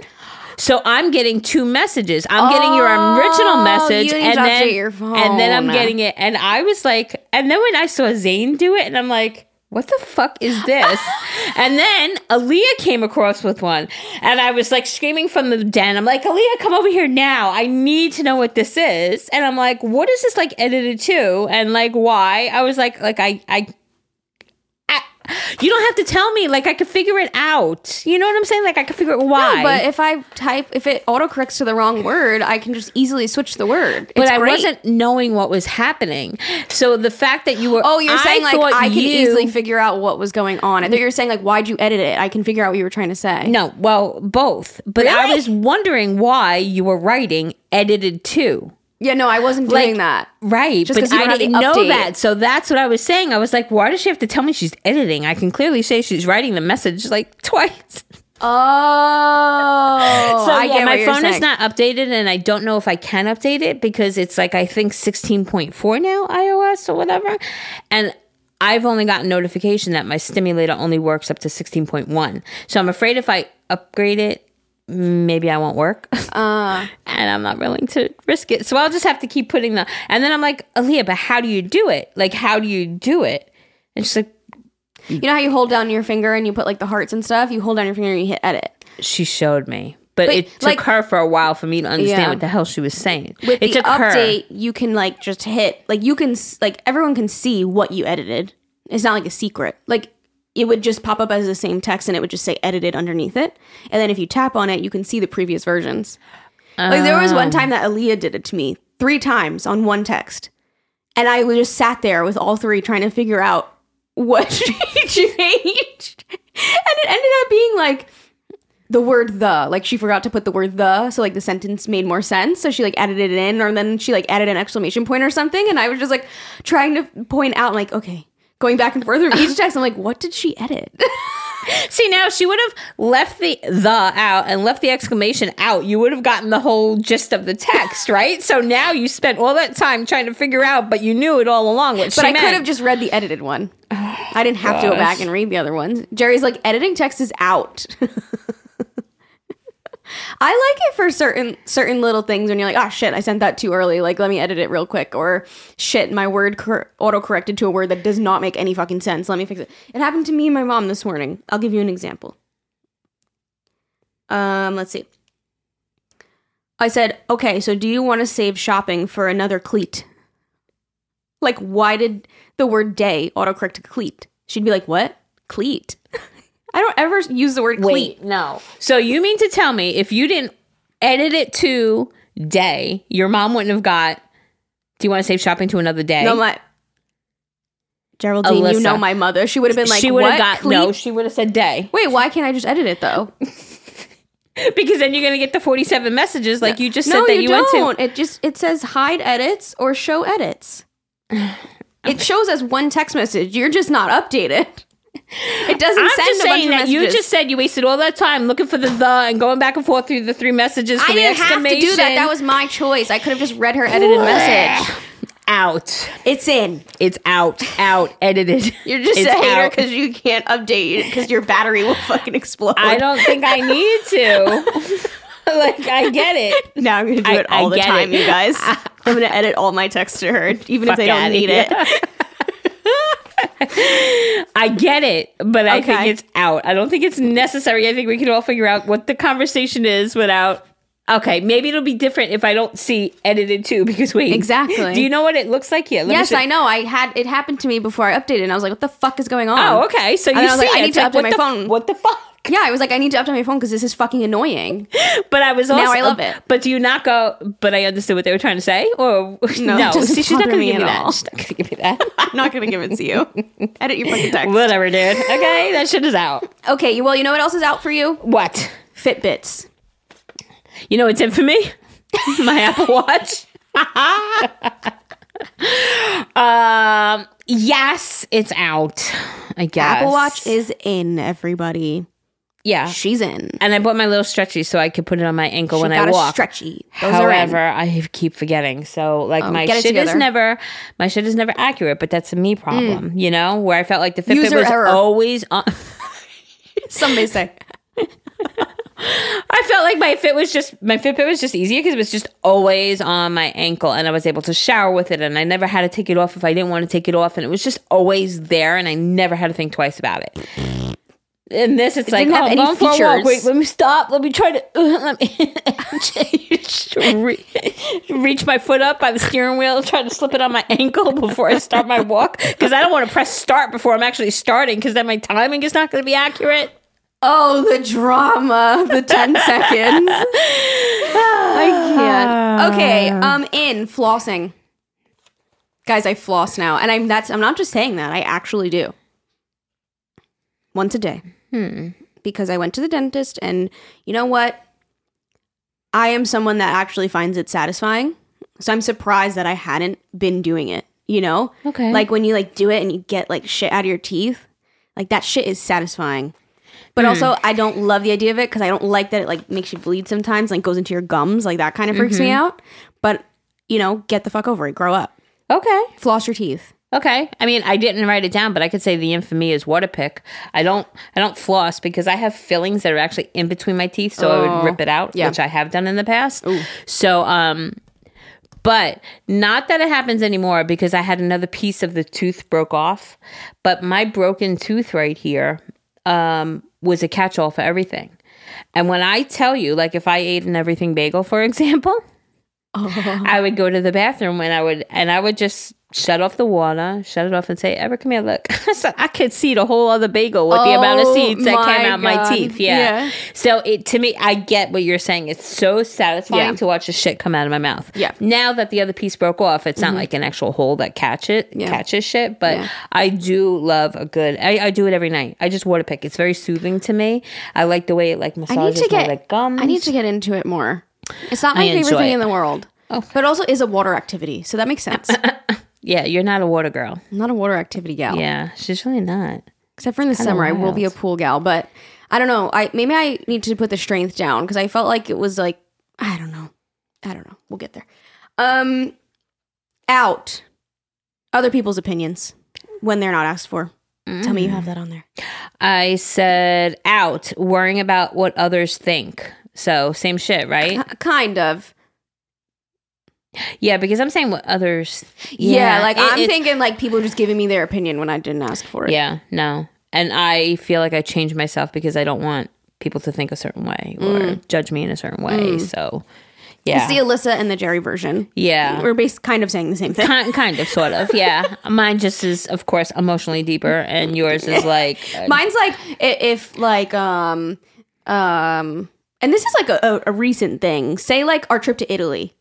So I'm getting two messages. I'm getting your oh, original Oh, message you and then and then I'm getting it and I was like and then when I saw Zane do it and I'm like what the fuck is this? [LAUGHS] and then Aaliyah came across with one and I was like screaming from the den. I'm like, Aaliyah, come over here now. I need to know what this is. And I'm like, what is this like edited to? And like why? I was like, like I I I, You don't have to tell me. Like I could figure it out. You know what I'm saying? Like I could figure it out why. No, but if I type, if it autocorrects to the wrong word, I can just easily switch the word. but It's I great. wasn't knowing what was happening. So the fact that you were Oh, you're saying like I can you- easily figure out what was going on. I thought you were saying like why'd you edit it? I can figure out what you were trying to say. No, well, both. But I was wondering why you were writing edited to. Yeah, no, I wasn't doing that. Right, Just but I don't have the didn't know that. So that's what I was saying. I was like, why does she have to tell me she's editing? I can clearly say she's writing the message like [LAUGHS] twice. Oh, So I yeah, get my phone is not updated, and I don't know if I can update it because it's like I think 16.4 now iOS or whatever, and I've only gotten notification that my stimulator only works up to 16.1. So I'm afraid if I upgrade it, maybe I won't work. [LAUGHS] Uh, and I'm not willing to risk it. So I'll just have to keep putting the. And then I'm like, Aaliyah, but how do you do it? Like, how do you do it? And she's like, you know how you hold down your finger and you put like the hearts and stuff. You hold down your finger and you hit edit. she showed me. But, But, it took like- her for a while for me to understand Yeah. what the hell she was saying. With it the took update, you can like just hit like you can s- like everyone can see what you edited. It's not like a secret. Like it would just pop up as the same text and it would just say edited underneath it. And then if you tap on it, you can see the previous versions. Like there was one oh. time that Aaliyah did it to me three times on one text. And I just sat there with all three trying to figure out what [LAUGHS] she changed. And it ended up being like the word the. Like she forgot to put the word the, so like the sentence made more sense. So she like edited it in, or then she like added an exclamation point or something. And I was just like trying to point out, like, okay, going back and forth through each [LAUGHS] text. I'm like, what did she edit? [LAUGHS] See, now she would have left the the out and left the exclamation out, you would have gotten the whole gist of the text, right? So now you spent all that time trying to figure out, but you knew it all along what But I meant. could have just read the edited one. I didn't have to go back and read the other ones. Jerry's like, editing text is out. [LAUGHS] I like it for certain certain little things when you're like, oh shit, I sent that too early. Like, let me edit it real quick. Or shit, my word cor- auto corrected to a word that does not make any fucking sense. Let me fix it. It happened to me and my mom this morning. I'll give you an example. Um, let's see. I said, okay, so do you want to save shopping for another cleat? Like, why did the word day autocorrect to cleat? She'd be like, what? Cleat. [LAUGHS] I don't ever use the word. Wait, no. So you mean to tell me if you didn't edit it to day, your mom wouldn't have got do you want to save shopping to another day? No, my Geraldine, you know my mother. She would have been like, she would have got Cleat? no, she would have said day. Wait, why can't I just edit it though? [LAUGHS] Because then you're gonna get the 47 messages like you just said that you, you, don't. went to. It just it says hide edits or show edits. [LAUGHS] It shows as one text message. You're just not updated. It doesn't I'm send just saying that you just said you wasted all that time looking for the the and going back and forth through the three messages for I the didn't have to do that. That was my choice. I could have just read her edited message. out. It's in. It's out. Out. Edited. You're just It's a hater because you can't update because your battery will fucking explode. I don't think I need to. [LAUGHS] like I get it. Now I'm gonna do I- it all I the time, it. you guys. [LAUGHS] I'm gonna edit all my texts to her, even if Fuck they don't need it. I get it, but I think it's out. I don't think it's necessary. I think we can all figure out what the conversation is without. Okay, maybe it'll be different if I don't see edited too. [LAUGHS] Because wait, Exactly. Do you know what it looks like here? Let Yes, I know. I had it happened to me before I updated, and I was like, "What the fuck is going on?" Oh, okay. So you I see like, I need to like, update my the- phone. What the fuck? Yeah, I was like, I need to update my phone because this is fucking annoying. [GASPS] But I was also. Now I love it. But do you not go? But I understood what they were trying to say, or [LAUGHS] no? [LAUGHS] doesn't See, she's not going to give me that. She's not going to give me that. I'm not gonna give it to you. [LAUGHS] Edit your fucking text. Whatever, dude. Okay, that shit is out. Okay, well, you know what else is out for you? What? Fitbits. You know what's in for me? My Apple Watch. um. Yes, it's out. I guess Apple Watch is in. Everybody, yeah. she's in. And I bought my little stretchy so I could put it on my ankle She when got I a walk. stretchy. Those However. I keep forgetting. So like oh, my get it shit is never my shit is never accurate, but that's a me problem, mm. you know, where I felt like the Fitbit User was error. always on [LAUGHS] Some may say. [LAUGHS] I felt like my fit was just my Fitbit was just easier because it was just always on my ankle, and I was able to shower with it, and I never had to take it off if I didn't want to take it off, and it was just always there, and I never had to think twice about it. In this, it's like, didn't oh, have I'm any going for a walk. Wait, let me stop. Let me try to. [LAUGHS] let me re- reach my foot up by the steering wheel, try to slip it on my ankle before I start my walk because I don't want to press start before I'm actually starting because then my timing is not going to be accurate. Oh, the drama of the 10 [LAUGHS] seconds. I can't. Okay, um in flossing. Guys, I floss now. And I'm that's I'm not just saying that. I actually do. Once a day. Hmm. Because I went to the dentist and you know what? I am someone that actually finds it satisfying. So I'm surprised that I hadn't been doing it, you know? Okay. Like when you like do it and you get like shit out of your teeth, like that shit is satisfying. But also, I don't love the idea of it because I don't like that it like makes you bleed sometimes, like goes into your gums, like that kind of freaks me out. But you know, get the fuck over it. Grow up. Okay. Floss your teeth. Okay. I mean, I didn't write it down, but I could say the infamy is water pick. I don't I don't floss because I have fillings that are actually in between my teeth, so I Oh, would rip it out, yeah. which I have done in the past. So um but not that it happens anymore because I had another piece of the tooth broke off, but my broken tooth right here um was a catch-all for everything. And when I tell you, like if I ate an everything bagel, for [LAUGHS] example, I would go to the bathroom and I would and I would just shut off the water, shut it off, and say, "Ever come here, look." [LAUGHS] so I could see the whole other bagel with the amount of Oh seeds that came out my teeth. Yeah. Yeah. So it to me, I get what you're saying. It's so satisfying Yeah. to watch the shit come out of my mouth. Yeah. Mm-hmm. Now that the other piece broke off, it's not like an actual hole that catch it Yeah. catches shit. But. I do love a good. I, I do it every night. I just water pick. It's very soothing to me. I like the way it like I massages need to get my like gums. I need to get into it more. It's not my I favorite thing it. in the world. Oh. But also is a water activity. So that makes sense. [LAUGHS] Yeah, you're not a water girl. not a water activity gal. Yeah, she's really not. Except for in the summer, I will be a pool gal. But I don't know. I maybe I need to put the strength down because I felt like it was like I don't know. I don't know. We'll get there. Um, out other people's opinions when they're not asked for. Tell me you have that on there. I said out, worrying about what others think. So same shit, right? K- kind of. Yeah, because I'm saying what others. Yeah, like it- I'm thinking like people just giving me their opinion when I didn't ask for it. Yeah, no, and I feel like I changed myself because I don't want people to think a certain way or judge me in a certain way. So, yeah, It's the Alyssa and the Jerry version. yeah. We're basically kind of saying the same thing. Kind, kind of, sort of, yeah. [LAUGHS] Mine just is, of course, emotionally deeper, and yours is [LAUGHS] like, uh, Mine's like if like um um and this is like a, a, recent thing. Say like our trip to Italy.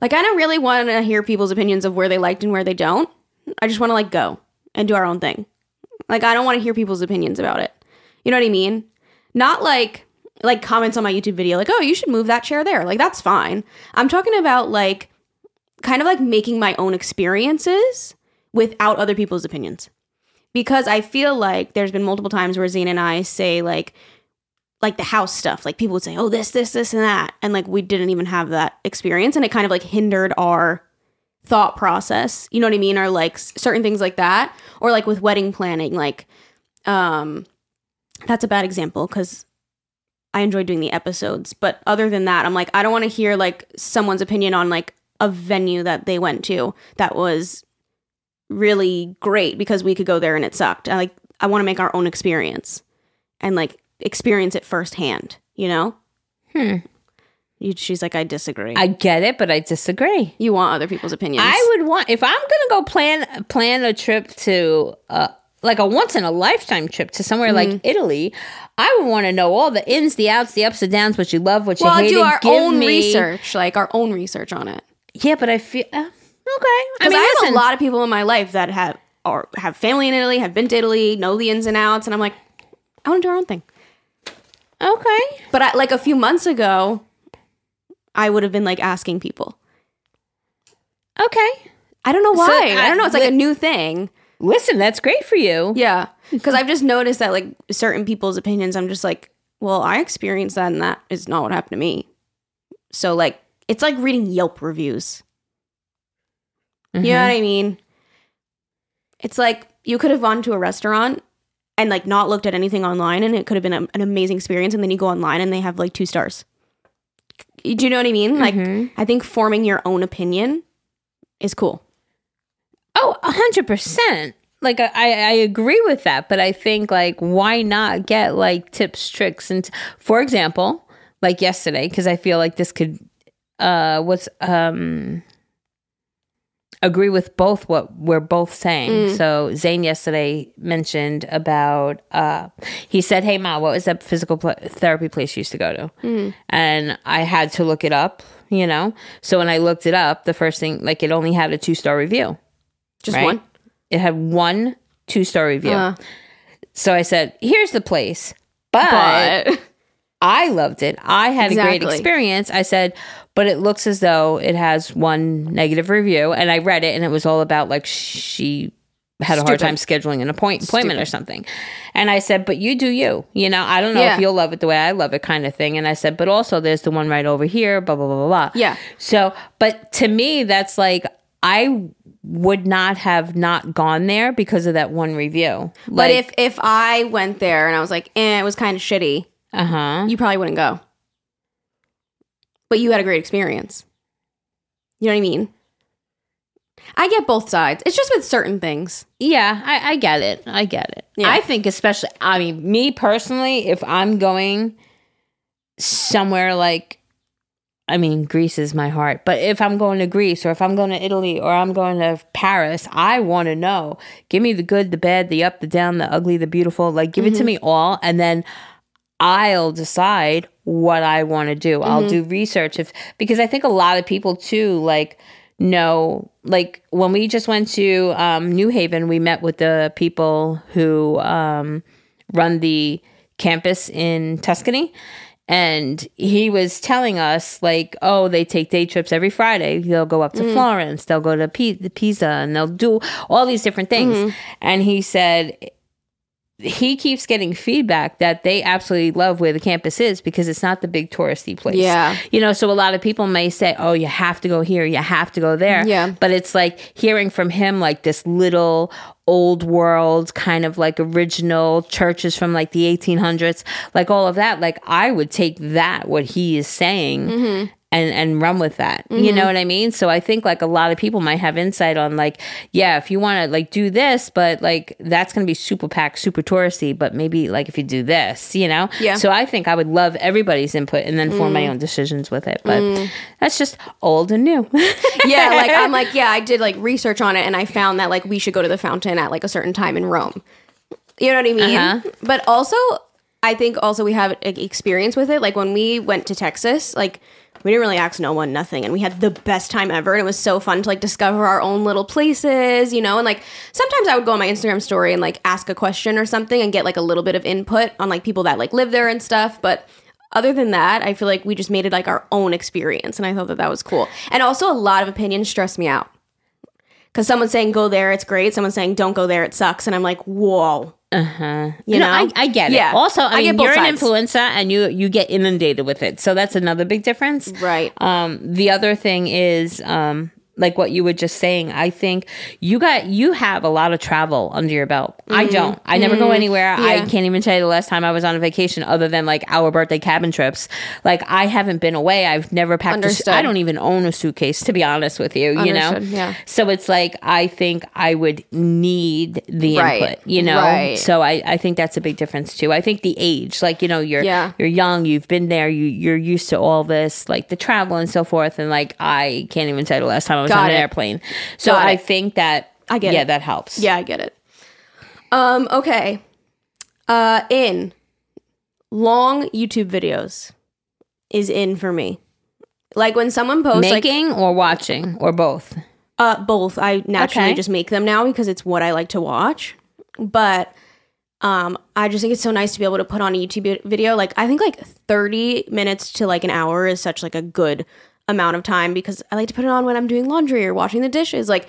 Like I don't really want to hear people's opinions of where they liked and where they don't. I just want to like go and do our own thing. Like I don't want to hear people's opinions about it. You know what I mean? Not like like comments on my YouTube video like, "Oh, you should move that chair there." Like that's fine. I'm talking about like kind of like making my own experiences without other people's opinions because I feel like there's been multiple times where Zane and I say like like the house stuff. Like people would say, "Oh, this, this, this, and that," and like we didn't even have that experience, and it kind of like hindered our thought process. You know what I mean? Or like certain things like that, or like with wedding planning. Like, um, that's a bad example because I enjoy doing the episodes, but other than that, I'm like I don't want to hear like someone's opinion on like a venue that they went to that was really great because we could go there and it sucked. I like I want to make our own experience and like experience it firsthand, you know? Hmm. You, she's like, I disagree. I get it, but I disagree. you want other people's opinions. I would want if I'm gonna go plan plan a trip to uh like a once in a lifetime trip to somewhere Mm-hmm. like Italy. I would want to know all the ins, the outs, the ups and downs, what you love, what you well, hated. do our own me- research, like our own research on it. Yeah, but I feel uh, okay. I mean, I, have listen, a lot of people in my life that have or have family in Italy, have been to Italy, know the ins and outs, and I'm like, I want to do our own thing. Okay, But I, like a few months ago, I would have been like asking people. okay. I don't know So, why. I, I- don't know. It's like a new thing. Listen, that's great for you. Yeah. Because I've just noticed that like certain people's opinions, I'm just like, well, I experienced that and that is not what happened to me. So like it's like reading Yelp reviews. You know Mhm. what I mean? It's like you could have gone to a restaurant and like not looked at anything online and it could have been a, an amazing experience and then you go online and they have like two stars. Do you know what I mean? Like Mhm. I think forming your own opinion is cool. Oh, a hundred percent. like I, I agree with that, but I think like why not get like tips, tricks, and for example, like yesterday, because I feel like this could uh what's um agree with both what we're both saying. Mm. So Zane yesterday mentioned about uh he said, "Hey ma, what was that physical pl- therapy place you used to go to?" Mm. And I had to look it up, you know. So when I looked it up, the first thing like it only had a two star review. Just right? one. It had one two star review. Uh, So I said, "Here's the place." But, but I loved it. I had a great experience. I said, but it looks as though it has one negative review. And I read it and it was all about like she had a hard time scheduling an appoint- appointment or something. And I said, but you do you. You know, I don't know Yeah. if you'll love it the way I love it kind of thing. And I said, but also there's the one right over here, blah, blah, blah, blah, blah. Yeah. So, but to me, that's like, I would not have not gone there because of that one review. but if if I went there and I was like, eh, it was kind of shitty, uh huh. you probably wouldn't go. But you had a great experience. You know what I mean? I get both sides. It's just with certain things. Yeah, I, I get it. I get it. Yeah. I think, especially, I mean, me personally, if I'm going somewhere like, I mean, Greece is my heart, but if I'm going to Greece or if I'm going to Italy or I'm going to Paris, I want to know. Give me the good, the bad, the up, the down, the ugly, the beautiful. Like, give it to me all. And then I'll decide what I want to do. I'll do research if because I think a lot of people too like know like when we just went to um, New Haven, we met with the people who um, run the campus in Tuscany. And he was telling us, like, oh, they take day trips every Friday. They'll go up to Florence, they'll go to P- Pisa, and they'll do all these different things. And he said, he keeps getting feedback that they absolutely love where the campus is because it's not the big touristy place. Yeah. You know, so a lot of people may say, oh, you have to go here, you have to go there. Yeah. But it's like hearing from him, like this little old world kind of like original churches from like the 1800s, like all of that. Like I would take that, what he is saying. Mm-hmm. And, and run with that. You mm-hmm. know what I mean? So I think like a lot of people might have insight on like, yeah, if you want to like do this, but like that's going to be super packed, super touristy, but maybe like if you do this, you know? Yeah. So I think I would love everybody's input and then form my mm. own decisions with it. But mm. that's just old and new. [LAUGHS] yeah, like I'm [LAUGHS] like, yeah, I did like research on it and I found that like we should go to the fountain at like a certain time in Rome. You know what I mean? Uh-huh. But also, I think also we have like, experience with it. Like when we went to Texas, like we didn't really ask no one nothing and we had the best time ever and it was so fun to like discover our own little places, you know? And like sometimes I would go on my Instagram story and like ask a question or something and get like a little bit of input on like people that like live there and stuff, but other than that, I feel like we just made it like our own experience, and I thought that that was cool. And also, a lot of opinions stress me out because someone's saying go there, it's great. Someone's saying don't go there, it sucks, and I'm like, whoa, Uh-huh. You know, know? I, I get Yeah. it. Also, I, I mean, you're an influencer and you you get inundated with it. So that's another big difference. right? Um, the other thing is, um, like what you were just saying, I think you got you have a lot of travel under your belt. I don't. I never go anywhere. I Mm-hmm. Can't even tell you the last time I was on a vacation other than like our birthday cabin trips. Like I haven't been away. I've never packed. A, su- I don't even own a suitcase to be honest with you. You know. Yeah. So it's like I think I would need the Right, input. You know. right. So I I think that's a big difference too. I think the age, like you know, you're Yeah. you're young, you've been there, you you're used to all this, like the travel and so forth, and like I can't even tell you the last time I was Got on an it. airplane. So Got I it. think that I get yeah, it. that helps. Yeah, I get it. Um, okay. Uh, in long YouTube videos is in for me. Like when someone posts like making or watching or both. Uh, both. I naturally Okay. just make them now because it's what I like to watch. But um, I just think it's so nice to be able to put on a YouTube vi- video. Like I think like thirty minutes to like an hour is such like a good amount of time because I like to put it on when I'm doing laundry or washing the dishes. Like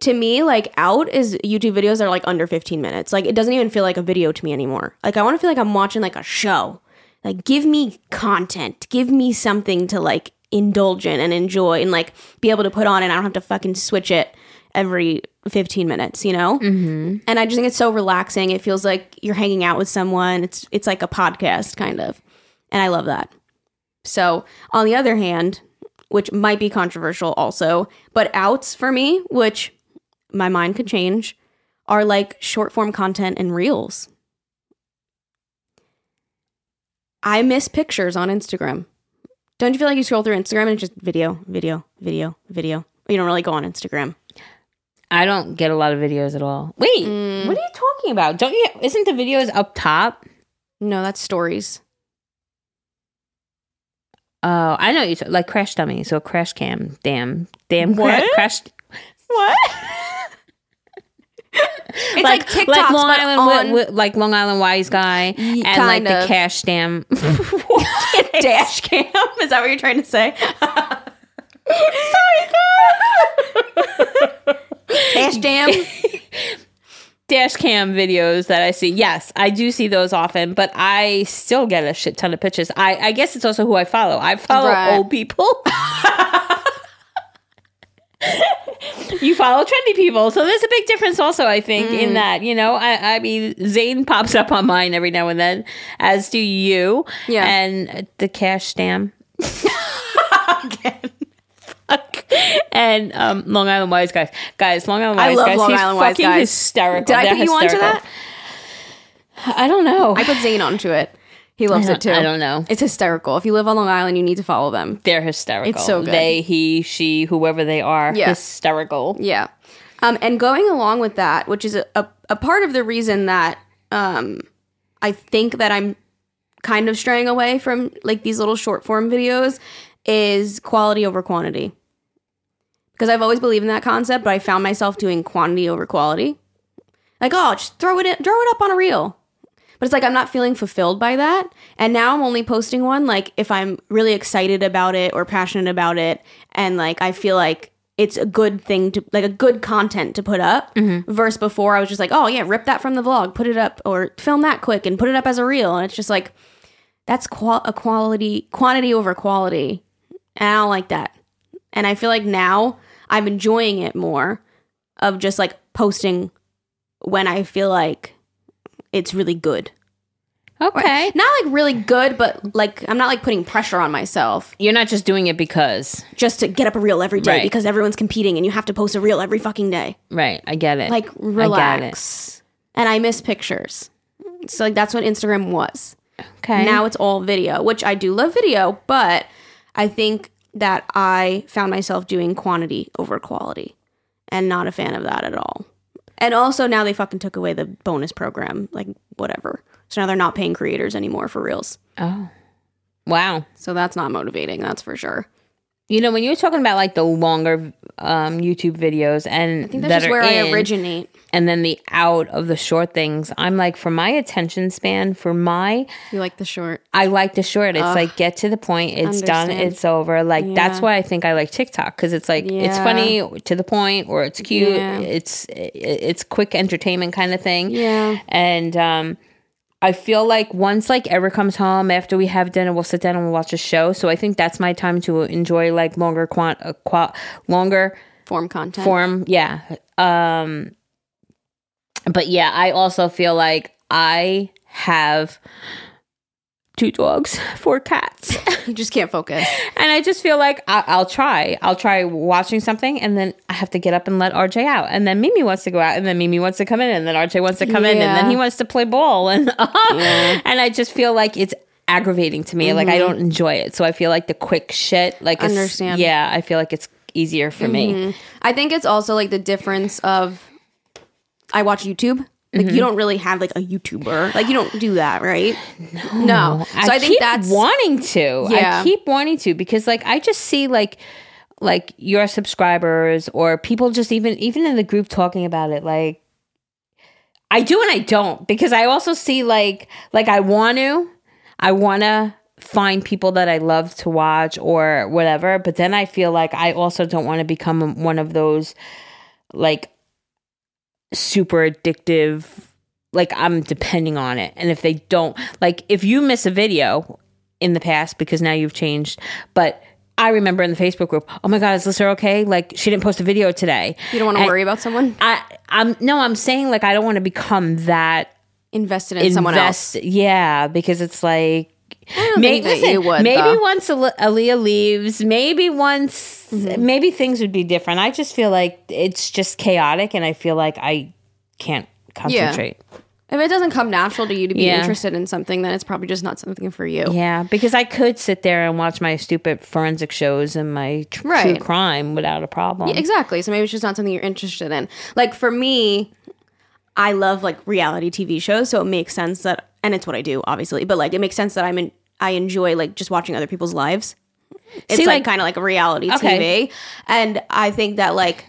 to me, like out is YouTube videos that are like under fifteen minutes. Like it doesn't even feel like a video to me anymore. Like I want to feel like I'm watching like a show. Like give me content. Give me something to like indulge in and enjoy and like be able to put on and I don't have to fucking switch it every 15 minutes, you know? Mm-hmm. And I just think it's so relaxing. It feels like you're hanging out with someone. It's it's like a podcast kind of. And I love that. So, on the other hand, which might be controversial also, but outs for me, which my mind could change, are like short form content and reels. I miss pictures on Instagram. Don't you feel like you scroll through Instagram and it's just video, video, video, video? You don't really go on Instagram. I don't get a lot of videos at all. Wait, Mm. what are you talking about? Don't you? Isn't the videos up top? No, that's stories. Oh, I know you t- like crash dummy. So crash cam. Damn, damn. Cra- What? crash. What? [LAUGHS] it's like, TikToks, like Long Island, on wi- wi- like Long Island wise guy, Ye- and like kind the of. cash dam. [LAUGHS] [LAUGHS] dash cam. Is that what you're trying to say? Sorry, dash jam. Dash cam videos that I see. Yes, I do see those often, but I still get a shit ton of pictures. I, I guess it's also who I follow. I follow Right. old people. [LAUGHS] you follow trendy people. So there's a big difference also, I think, Mm. in that, you know, I, I mean, Zane pops up on mine every now and then, as do you. Yeah. And the cash dam. [LAUGHS] [LAUGHS] Fuck. And um, Long Island Wise guys, guys, Long Island Wise I love guys, Long he's Island Wise fucking guys. hysterical. Did I They're put you onto that? I don't know. I put Zane onto it. He loves it too. I don't know. It's hysterical. If you live on Long Island, you need to follow them. They're hysterical. It's so good. They, he, she, whoever they are, Yeah. hysterical. Yeah. Um, and going along with that, which is a, a, a part of the reason that um, I think that I'm kind of straying away from like these little short form videos is quality over quantity. Because I've always believed in that concept, but I found myself doing quantity over quality. Like, oh, just throw it in, throw it up on a reel. But it's like I'm not feeling fulfilled by that. And now I'm only posting one like if I'm really excited about it or passionate about it and like I feel like it's a good thing to like a good content to put up. Mm-hmm. Versus before I was just like, oh yeah, rip that from the vlog, put it up or film that quick and put it up as a reel. And it's just like that's qual- a quality quantity over quality. And I don't like that. And I feel like now I'm enjoying it more of just like posting when I feel like it's really good. Okay. Not like really good, but like I'm not like putting pressure on myself You're not just doing it because. just to get up a reel every day Right. because everyone's competing and you have to post a reel every fucking day. Right. I get it. Like I get it. relax. And I miss pictures. So like that's what Instagram was. Okay. Now it's all video, which I do love video, but I think that I found myself doing quantity over quality and not a fan of that at all. And also now they fucking took away the bonus program, like whatever. So now they're not paying creators anymore for reels. oh. Wow. So that's not motivating, that's for sure. You know, when you were talking about like the longer um, YouTube videos and I think that's that where I originate. and then the out of the short things, I'm like, for my attention span, for my You like the short. I like the short. It's like get to the point. It's done. It's over. Like that's why I think I like TikTok because it's like it's funny to the point, or it's cute. Yeah. It's it's quick entertainment kind of thing. Yeah. And um, I feel like once like Ever comes home after we have dinner, we'll sit down and we'll watch a show. So I think that's my time to enjoy like longer quant, uh, qua- longer Form content. form. Yeah. Um but yeah, I also feel like I have two dogs, [LAUGHS] four cats. [LAUGHS] You just can't focus. and I just feel like I- I'll try. I'll try watching something and then I have to get up and let RJ out. And then Mimi wants to go out and then Mimi wants to come in and then RJ wants to come in and then he wants to play ball [LAUGHS] and and I just feel like it's aggravating to me. Like I don't enjoy it. So I feel like the quick shit like Mm-hmm. Understand. Yeah, I feel like it's easier for me. I think it's also like the difference of I watch YouTube. Like Mm-hmm. you don't really have like a YouTuber. Like you don't do that, right? No. No. So I, think keep that's wanting to. Yeah. I keep wanting to because like I just see like like your subscribers or people just even even in the group talking about it like I do and I don't because I also see like like I want to I want to find people that I love to watch or whatever but then I feel like I also don't want to become one of those like super addictive like I'm depending on it. And if they don't like if you miss a video in the past because now you've changed, but I remember in the Facebook group, oh my god, is Lisa okay? Like she didn't post a video today. you don't want to worry about someone I I'm no, I'm saying like I don't want to become that invested in someone else. Yeah, because it's like that you would, maybe though. once Ale- Aaliyah leaves, maybe once, Mm-hmm. maybe things would be different. I just feel like it's just chaotic, and I feel like I can't concentrate. If it doesn't come natural to you to be Yeah. interested in something, then it's probably just not something for you. Yeah, because I could sit there and watch my stupid forensic shows and my tr- true crime without a problem. Exactly. So maybe it's just not something you're interested in. Like for me, I love like reality TV shows, so it makes sense that and it's what I do, obviously, but like it makes sense that I'm in I enjoy like just watching other people's lives. It's See, like, like- kind of like a reality Okay. TV. And I think that like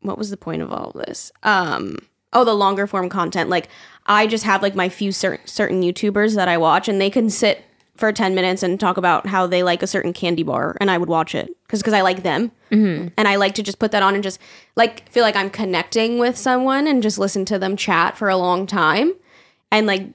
what was the point of all of this? Um oh the longer form content. Like I just have like my few certain certain YouTubers that I watch and they can sit for 10 minutes and talk about how they like a certain candy bar and I would watch it cuz cuz I like them. And I like to just put that on and just like feel like I'm connecting with someone and just listen to them chat for a long time. And like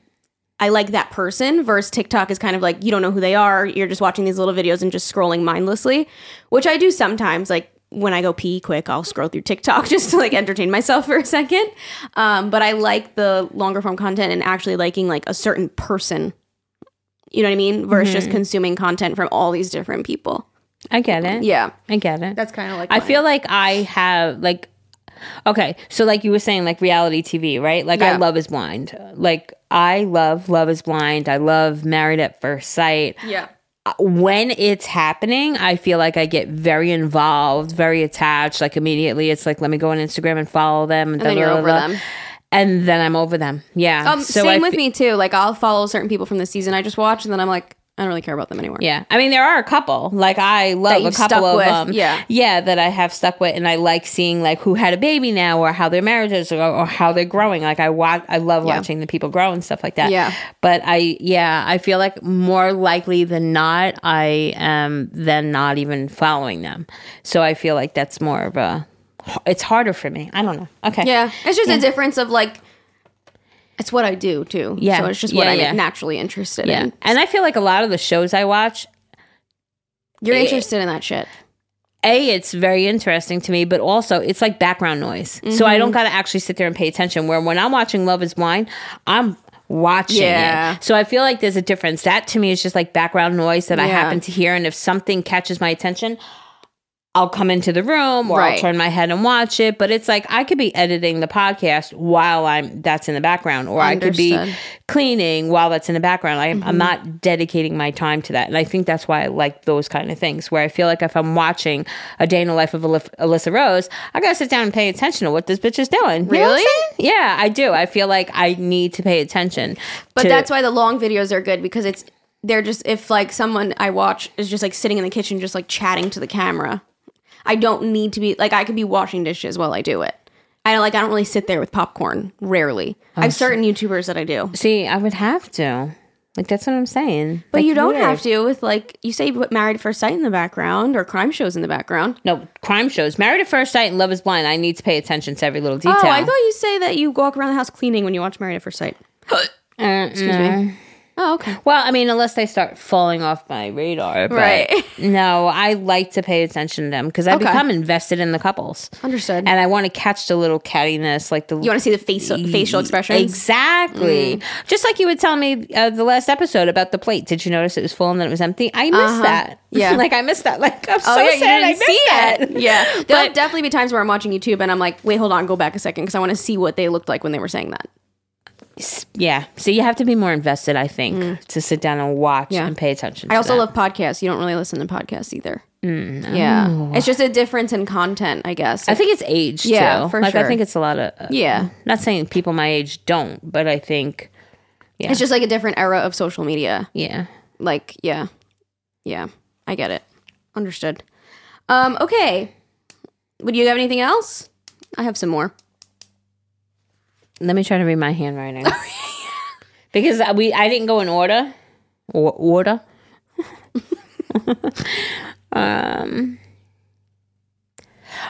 I like that person versus TikTok is kind of like you don't know who they are. You're just watching these little videos and just scrolling mindlessly, which I do sometimes. Like when I go pee quick, I'll scroll through TikTok [LAUGHS] just to like entertain myself for a second. Um, but I like the longer form content and actually liking like a certain person. You know what I mean? Versus just consuming content from all these different people. I get it. Yeah, I get it. that's kind of like I my- feel like I have like okay, so like you were saying like reality TV, right? Like I love is blind. Like I love Love is Blind. I love Married at First Sight. yeah. When it's happening, I feel like I get very involved, very attached. Like immediately it's like let me go on Instagram and follow them and, And then you're over them. And then I'm over them. Yeah. Um, so same I with fe- me too. Like I'll follow certain people from the season I just watched, and then I'm like, I don't really care about them anymore. Yeah, I mean there are a couple. Like I love a couple of with, them. yeah. yeah, that I have stuck with, and I like seeing like who had a baby now, or how their marriages, or, or how they're growing. Like I watch, I love Yeah. watching the people grow and stuff like that. Yeah. but I, yeah, I feel like more likely than not, I am then not even following them. So I feel like that's more of a. It's harder for me. I don't know. Okay. Yeah, it's just a difference of like, it's what I do too. Yeah. so it's just what Yeah, I'm yeah. naturally interested Yeah, in. and I feel like a lot of the shows I watch, You're Eh, interested in that shit. a it's very interesting to me but also it's like background noise so i Mm-hmm. don't gotta actually sit there and pay attention where when i'm watching love is blind i'm watching Yeah. it so i feel like there's a difference that to me is just like background noise that i happen to hear and if something catches my attention I'll come into the room or I'll turn my head and watch it, but it's like I could be editing the podcast while I'm that's in the background, or I could be cleaning while that's in the background. I, Mm-hmm. I'm not dedicating my time to that. And I think that's why I like those kind of things where I feel like if I'm watching a day in the life of Alyf- Alyssa Rose, I got to sit down and pay attention to what this bitch is doing. You know Really? Yeah, I do. I feel like I need to pay attention. But to- that's why the long videos are good because it's they're just if like someone I watch is just like sitting in the kitchen just like chatting to the camera. I don't need to be like I could be washing dishes while I do it. I don't like I don't really sit there with popcorn. Rarely. Oh, I have certain YouTubers that I do. See, I would have to. Like, that's what I'm saying. But Like, you don't weird. have to with like you say you put Married at First Sight in the background or crime shows in the background. No, crime shows. Married at First Sight and Love is Blind. I need to pay attention to every little detail. Oh, I thought you say that you walk around the house cleaning when you watch Married at First Sight. Uh, Excuse me. Mm. Oh, okay. Well, I mean, unless they start falling off my radar. Right. [LAUGHS] No, I like to pay attention to them because I Okay. become invested in the couples. Understood. And I want to catch the little cattiness, like the. you want to see the face facial expressions? Exactly. Just like you would tell me uh, the last episode about the plate. Did you notice it was full and then it was empty? I missed Uh-huh. that. [LAUGHS] Yeah. like I missed that. Like I'm so Oh yeah, you sad I didn't missed see that. it. Yeah, [LAUGHS] there'll But- definitely be times where I'm watching YouTube and I'm like, wait, hold on, go back a second because I want to see what they looked like when they were saying that. Yeah. So you have to be more invested, I think, to sit down and watch Mm. Yeah. and pay attention. I also that. love podcasts. You don't really listen to podcasts either. Yeah, it's just a difference in content, I guess. I think it's age Yeah, too. for like I think it's a lot of uh, yeah, not saying people my age don't, but I think yeah. it's just like a different era of social media. yeah. Like, yeah, yeah, I get it. Understood. Um, okay. Would you have anything else? I have some more. Let me try to read my handwriting. [LAUGHS] because we I didn't go in order. Or order. [LAUGHS] um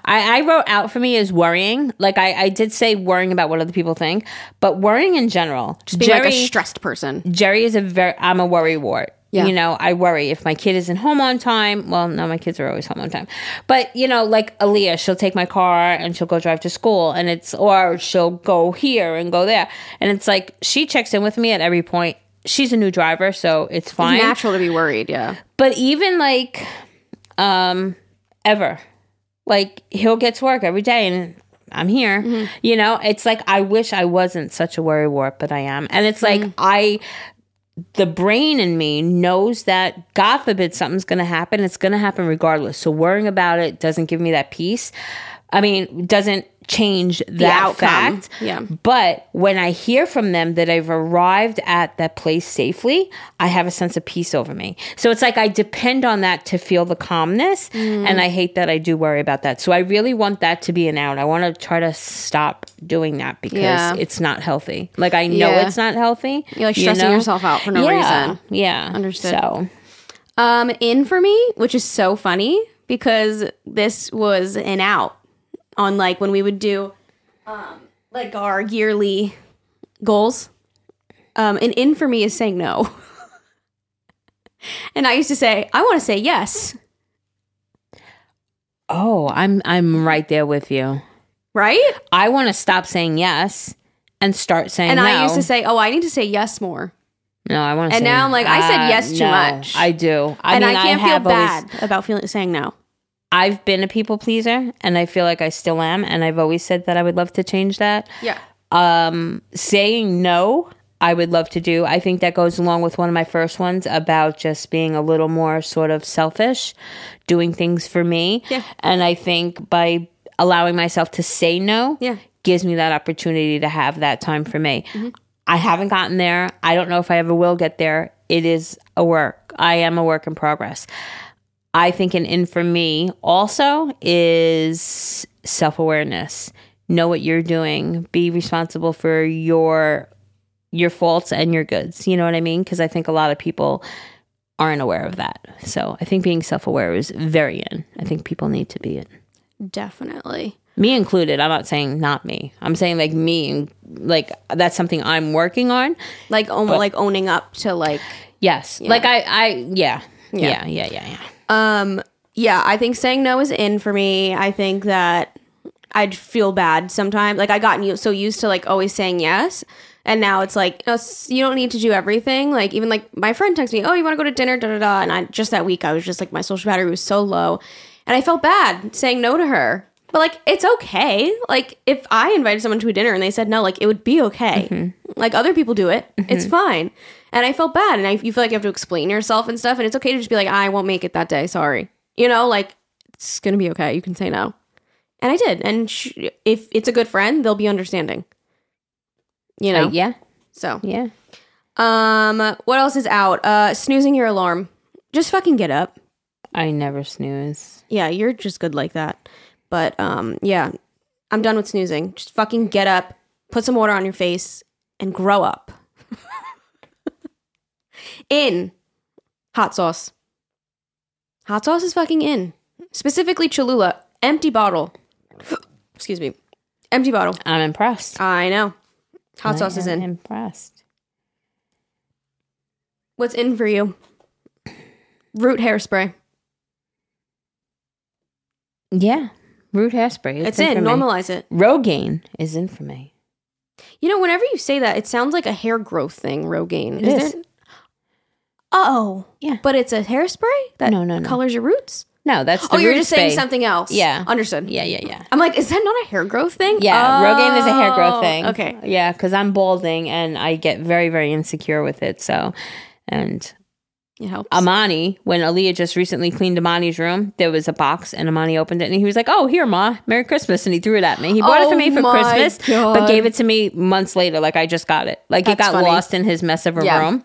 I, I wrote out for me is worrying. Like I, I did say worrying about what other people think, but worrying in general. Just being like a stressed person. Jerry is a very I'm a worry wart. Yeah. You know, I worry if my kid isn't home on time. Well, no, my kids are always home on time. But, you know, like Aaliyah, she'll take my car and she'll go drive to school and it's or she'll go here and go there. And it's like she checks in with me at every point. She's a new driver, so it's fine. It's natural to be worried. Yeah. But even like um ever. Like he'll get to work every day and I'm here. You know, it's like I wish I wasn't such a worry wart, but I am. And it's like I the brain in me knows that God forbid something's going to happen, it's going to happen regardless. So worrying about it doesn't give me that peace. I mean, doesn't change that outcome. fact. Yeah. But when I hear from them that I've arrived at that place safely, I have a sense of peace over me. So it's like I depend on that to feel the calmness. Mm. And I hate that I do worry about that. So I really want that to be an out. I want to try to stop doing that because Yeah. it's not healthy. Like I know Yeah. it's not healthy. You're, like, stressing yourself out for no yeah, reason. Yeah. Understood. So Um, in for me, which is so funny because this was an out on like when we would do um like our yearly goals. Um, an in for me is saying no. [LAUGHS] and I used to say, I want to say yes, Oh, I'm I'm right there with you. right? I want to stop saying yes and start saying And no. I used to say, oh, I need to say yes more. No, I want to. And say, now I'm like, I said uh, yes too no, much. I do, I and mean, I can't feel have always- bad about feeling saying no. I've been a people pleaser, and I feel like I still am, and I've always said that I would love to change that. Yeah. Um, saying no, I would love to do. I think that goes along with one of my first ones about just being a little more sort of selfish, doing things for me. Yeah. And I think by allowing myself to say no, Yeah. gives me that opportunity to have that time for me. Mm-hmm. I haven't gotten there. I don't know if I ever will get there. It is a work. I am a work in progress. I think an in for me also is self awareness. Know what you're doing. Be responsible for your your faults and your goods. You know what I mean? Because I think a lot of people aren't aware of that. So I think being self aware is very in. I think people need to be in. Definitely. Me included. I'm not saying not me. I'm saying like me and like that's something I'm working on. Like almost like owning up to like Yes. Like I I yeah. Yeah, yeah, yeah, yeah. Um, yeah, I think saying no is in for me. I think that I'd feel bad sometimes. Like I gotten u- so used to like always saying yes, and now it's like no, s- you don't need to do everything. Like even like my friend texts me, "Oh, you want to go to dinner?" Da da da. And I just that week I was just like my social battery was so low, and I felt bad saying no to her. But like it's okay. Like if I invited someone to a dinner and they said no, like it would be okay. Like other people do it. It's fine. And I felt bad, and I you feel like you have to explain yourself and stuff, and it's okay to just be like, I won't make it that day. Sorry. You know, like it's gonna be okay. You can say no. And I did. And sh- if it's a good friend, they'll be understanding. You know. Uh, yeah. So, Yeah. um, what else is out? Uh, snoozing your alarm. Just fucking get up. I never snooze. Yeah, you're just good like that. But um, yeah, I'm done with snoozing. Just fucking get up, put some water on your face, and grow up. [LAUGHS] in hot sauce. Hot sauce is fucking in. Specifically Cholula, empty bottle. [GASPS] Excuse me, empty bottle. I'm impressed. I know. Hot I sauce is in. Impressed. What's in for you? Root hairspray. Yeah. Root hairspray. It's, in. for. Normalize it. Rogaine is in for me. You know, whenever you say that, it sounds like a hair growth thing. Rogaine. It is. there- Oh, Yeah. But it's a hairspray that No, no, no. colors your roots. No, that's the oh, you're just saying something else. Yeah. understood. Yeah, yeah, yeah. I'm like, is that not a hair growth thing? Yeah, Rogaine is a hair growth Oh, thing. Okay. Yeah, because I'm balding and I get very, very insecure with it. So, and It helps. Amani, when Aaliyah just recently cleaned Amani's room, there was a box and Amani opened it and he was like, "Oh, here, ma, Merry Christmas!" And he threw it at me. He bought it Oh for me for my Christmas, God. but gave it to me months later. Like I just got it. Like it That's got funny. lost in his mess of a Yeah. room.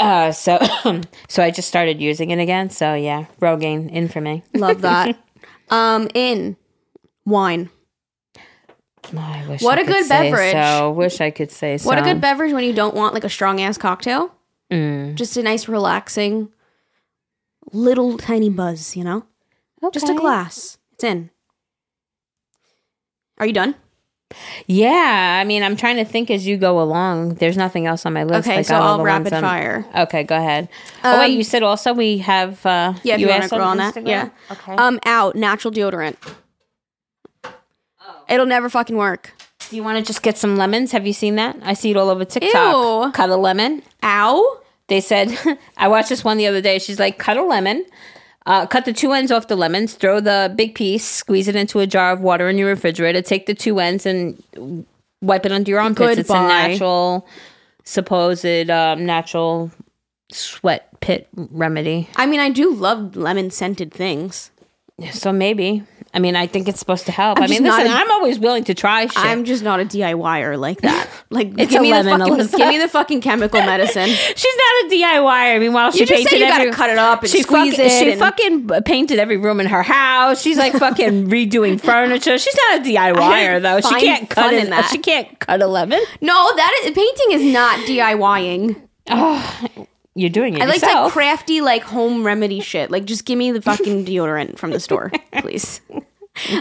Uh, so, [COUGHS] so I just started using it again. So yeah, Rogaine in for me. Love that. [LAUGHS] um, in wine. I wish What a good beverage. So wish I could say so. What a good beverage when you don't want like a strong ass cocktail. Mm. Just a nice, relaxing, little tiny buzz. You know, just a glass. It's in. Are you done? Yeah, I mean, I'm trying to think as you go along. There's nothing else on my list. Okay, so I'll rapid fire. Okay, go ahead. oh wait, Um, you said also we have. uh Yeah, you, want to go on that. Instagram? Yeah. Okay. Um, out natural deodorant. Oh. It'll never fucking work. Do you want to just get some lemons? Have you seen that? I see it all over TikTok. Ew. Cut a lemon. Ow. They said [LAUGHS] I watched this one the other day. She's like, cut a lemon, Uh, cut the two ends off the lemons. Throw the big piece. Squeeze it into a jar of water in your refrigerator. Take the two ends and wipe it under your armpits. It's a natural, supposed um, natural sweat pit remedy. I mean, I do love lemon scented things. So maybe. I mean, I think it's supposed to help. I'm I mean, listen, a- I'm always willing to try shit. I'm just not a DIYer like that. [LAUGHS] Like, It's give me lemon, the fucking, give me the fucking chemical medicine. [LAUGHS] She's not a DIYer. Meanwhile, she You painted you gotta every. cut it up and she squeeze fucking, it She and- fucking painted every room in her house. She's like fucking [LAUGHS] redoing furniture. She's not a DIYer though. She can't cut in that. She can't cut a lemon. No, that is painting is not DIYing. You're doing it I like yourself. like crafty like home remedy shit. Like just give me the fucking deodorant from the store, [LAUGHS] please.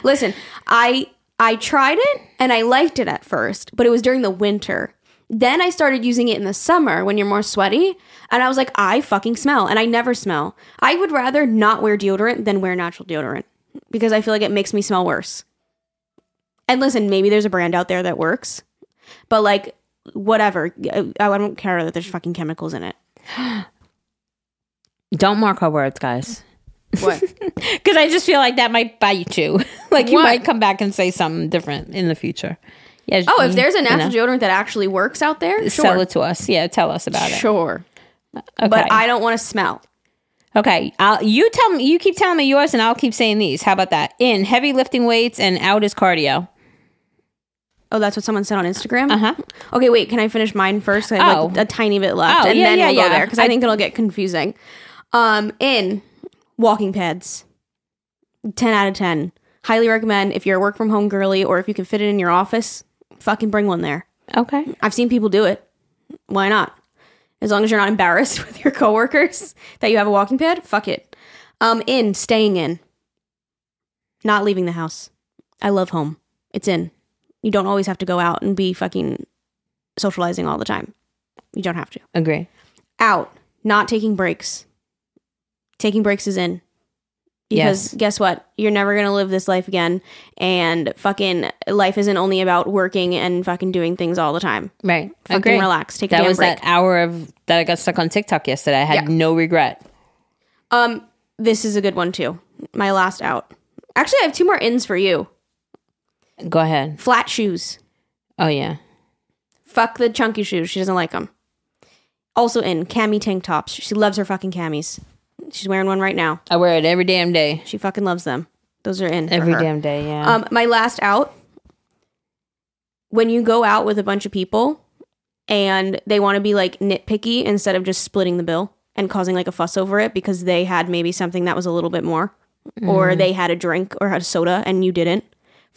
Listen, I I tried it and I liked it at first, but it was during the winter. Then I started using it in the summer when you're more sweaty, and I was like, I fucking smell, and I never smell. I would rather not wear deodorant than wear natural deodorant because I feel like it makes me smell worse. And listen, maybe there's a brand out there that works, but like whatever, I, I don't care that there's fucking chemicals in it. [GASPS] Don't mark her words, guys. What? [LAUGHS] Because I just feel like that might bite you. [LAUGHS] like you What? might come back and say something different in the future. Yeah. Oh, if there's a you natural know, deodorant that actually works out there, sure. sell it to us. Yeah, tell us about it. Sure. Okay. But I don't want to smell. Okay, I'll, you tell me. You keep telling me yours, and I'll keep saying these. How about that? In heavy lifting weights and out is cardio. Oh, that's what someone said on Instagram? Uh huh. Okay, wait, can I finish mine first? I have like Oh. a tiny bit left. Oh, and yeah, then yeah, we'll yeah. go there because I, I- think it'll get confusing. Um, in walking pads. 10 out of 10. Highly recommend if you're a work from home girly or if you can fit it in your office, fucking bring one there. Okay. I've seen people do it. Why not? As long as you're not embarrassed [LAUGHS] with your coworkers that you have a walking pad, fuck it. Um, in, staying in. Not leaving the house. I love home. It's in. You don't always have to go out and be fucking socializing all the time. You don't have to. Agree. Out, not taking breaks. Taking breaks is in. Because Yes. guess what? You're never going to live this life again. And fucking life isn't only about working and fucking doing things all the time. Right. Fucking Agree. relax. Take a That was break. that hour of that I got stuck on TikTok yesterday. I had Yeah. no regret. Um, this is a good one too. My last out. Actually, I have two more ins for you. Go ahead. Flat shoes. Oh yeah. Fuck the chunky shoes. She doesn't like them. Also in cami tank tops. She loves her fucking camis. She's wearing one right now. I wear it every damn day. She fucking loves them. Those are in Every damn day. Yeah. Um, my last out. When you go out with a bunch of people and they want to be like nitpicky instead of just splitting the bill and causing like a fuss over it because they had maybe something that was a little bit more or Mm-hmm. they had a drink or had a soda and you didn't.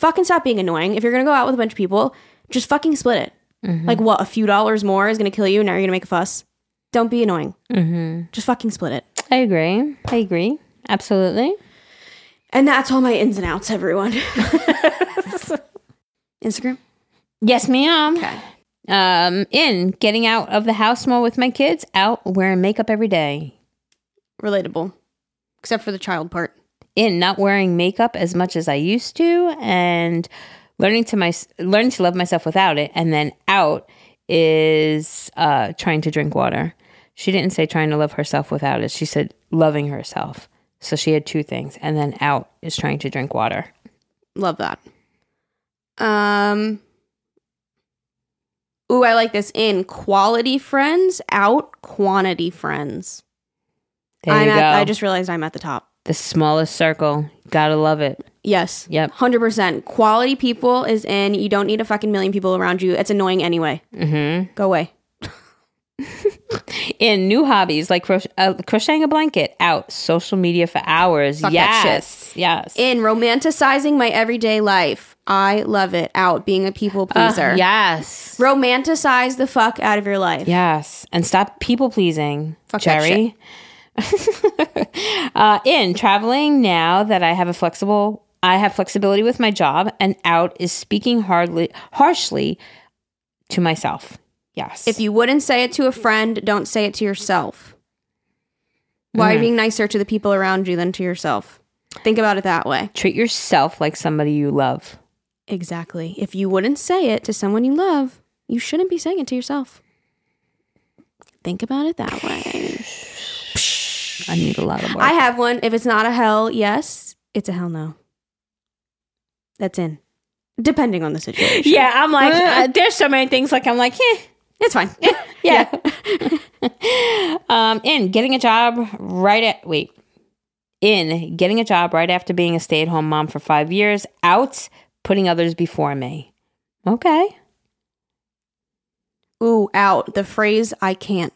Fucking stop being annoying. If you're going to go out with a bunch of people, just fucking split it. Mm-hmm. Like what, a few dollars more is going to kill you and now you're going to make a fuss? Don't be annoying. mm-hmm. Just fucking split it. I agree. I agree. Absolutely. And that's all my ins and outs, everyone. [LAUGHS] Instagram? Yes, ma'am. Okay. Um, in getting out of the house more with my kids, out wearing makeup every day. Relatable. Except for the child part. In not wearing makeup as much as I used to, and learning to my learning to love myself without it. And then out is uh, trying to drink water. She didn't say trying to love herself without it. She said loving herself. So she had two things, and then out is trying to drink water. Love that. Um. Ooh, I like this. In quality friends, out quantity friends. There I'm you at, go. I just realized I'm at the top. The smallest circle. Gotta love it. Yes. Yep. Hundred percent. Quality people is in. You don't need a fucking million people around you. It's annoying anyway. Mm-hmm. Go away. [LAUGHS] in new hobbies like crochet, uh, crocheting a blanket out social media for hours Fuck yes yes In romanticizing my everyday life, I love it. Out being a people Uh, pleaser. yes Romanticize the fuck out of your life. yes and stop people pleasing jerry [LAUGHS] uh, in traveling now that i have a flexible i have flexibility with my job and out is speaking hardly harshly to myself yes If you wouldn't say it to a friend, don't say it to yourself. Why are you being nicer to the people around you than to yourself? Think about it that way. treat yourself like somebody you love Exactly. If you wouldn't say it to someone you love, you shouldn't be saying it to yourself. Think about it that way. I need a lot of work. I have one. If it's not a hell yes, it's a hell no. That's in. Depending on the situation. yeah, I'm like, uh, there's so many things. Like I'm like, eh, It's fine. yeah. [LAUGHS] [LAUGHS] um, in getting a job right at wait, in getting a job right after being a stay at home mom for five years. Out putting others before me. Okay. Ooh, out. The phrase I can't.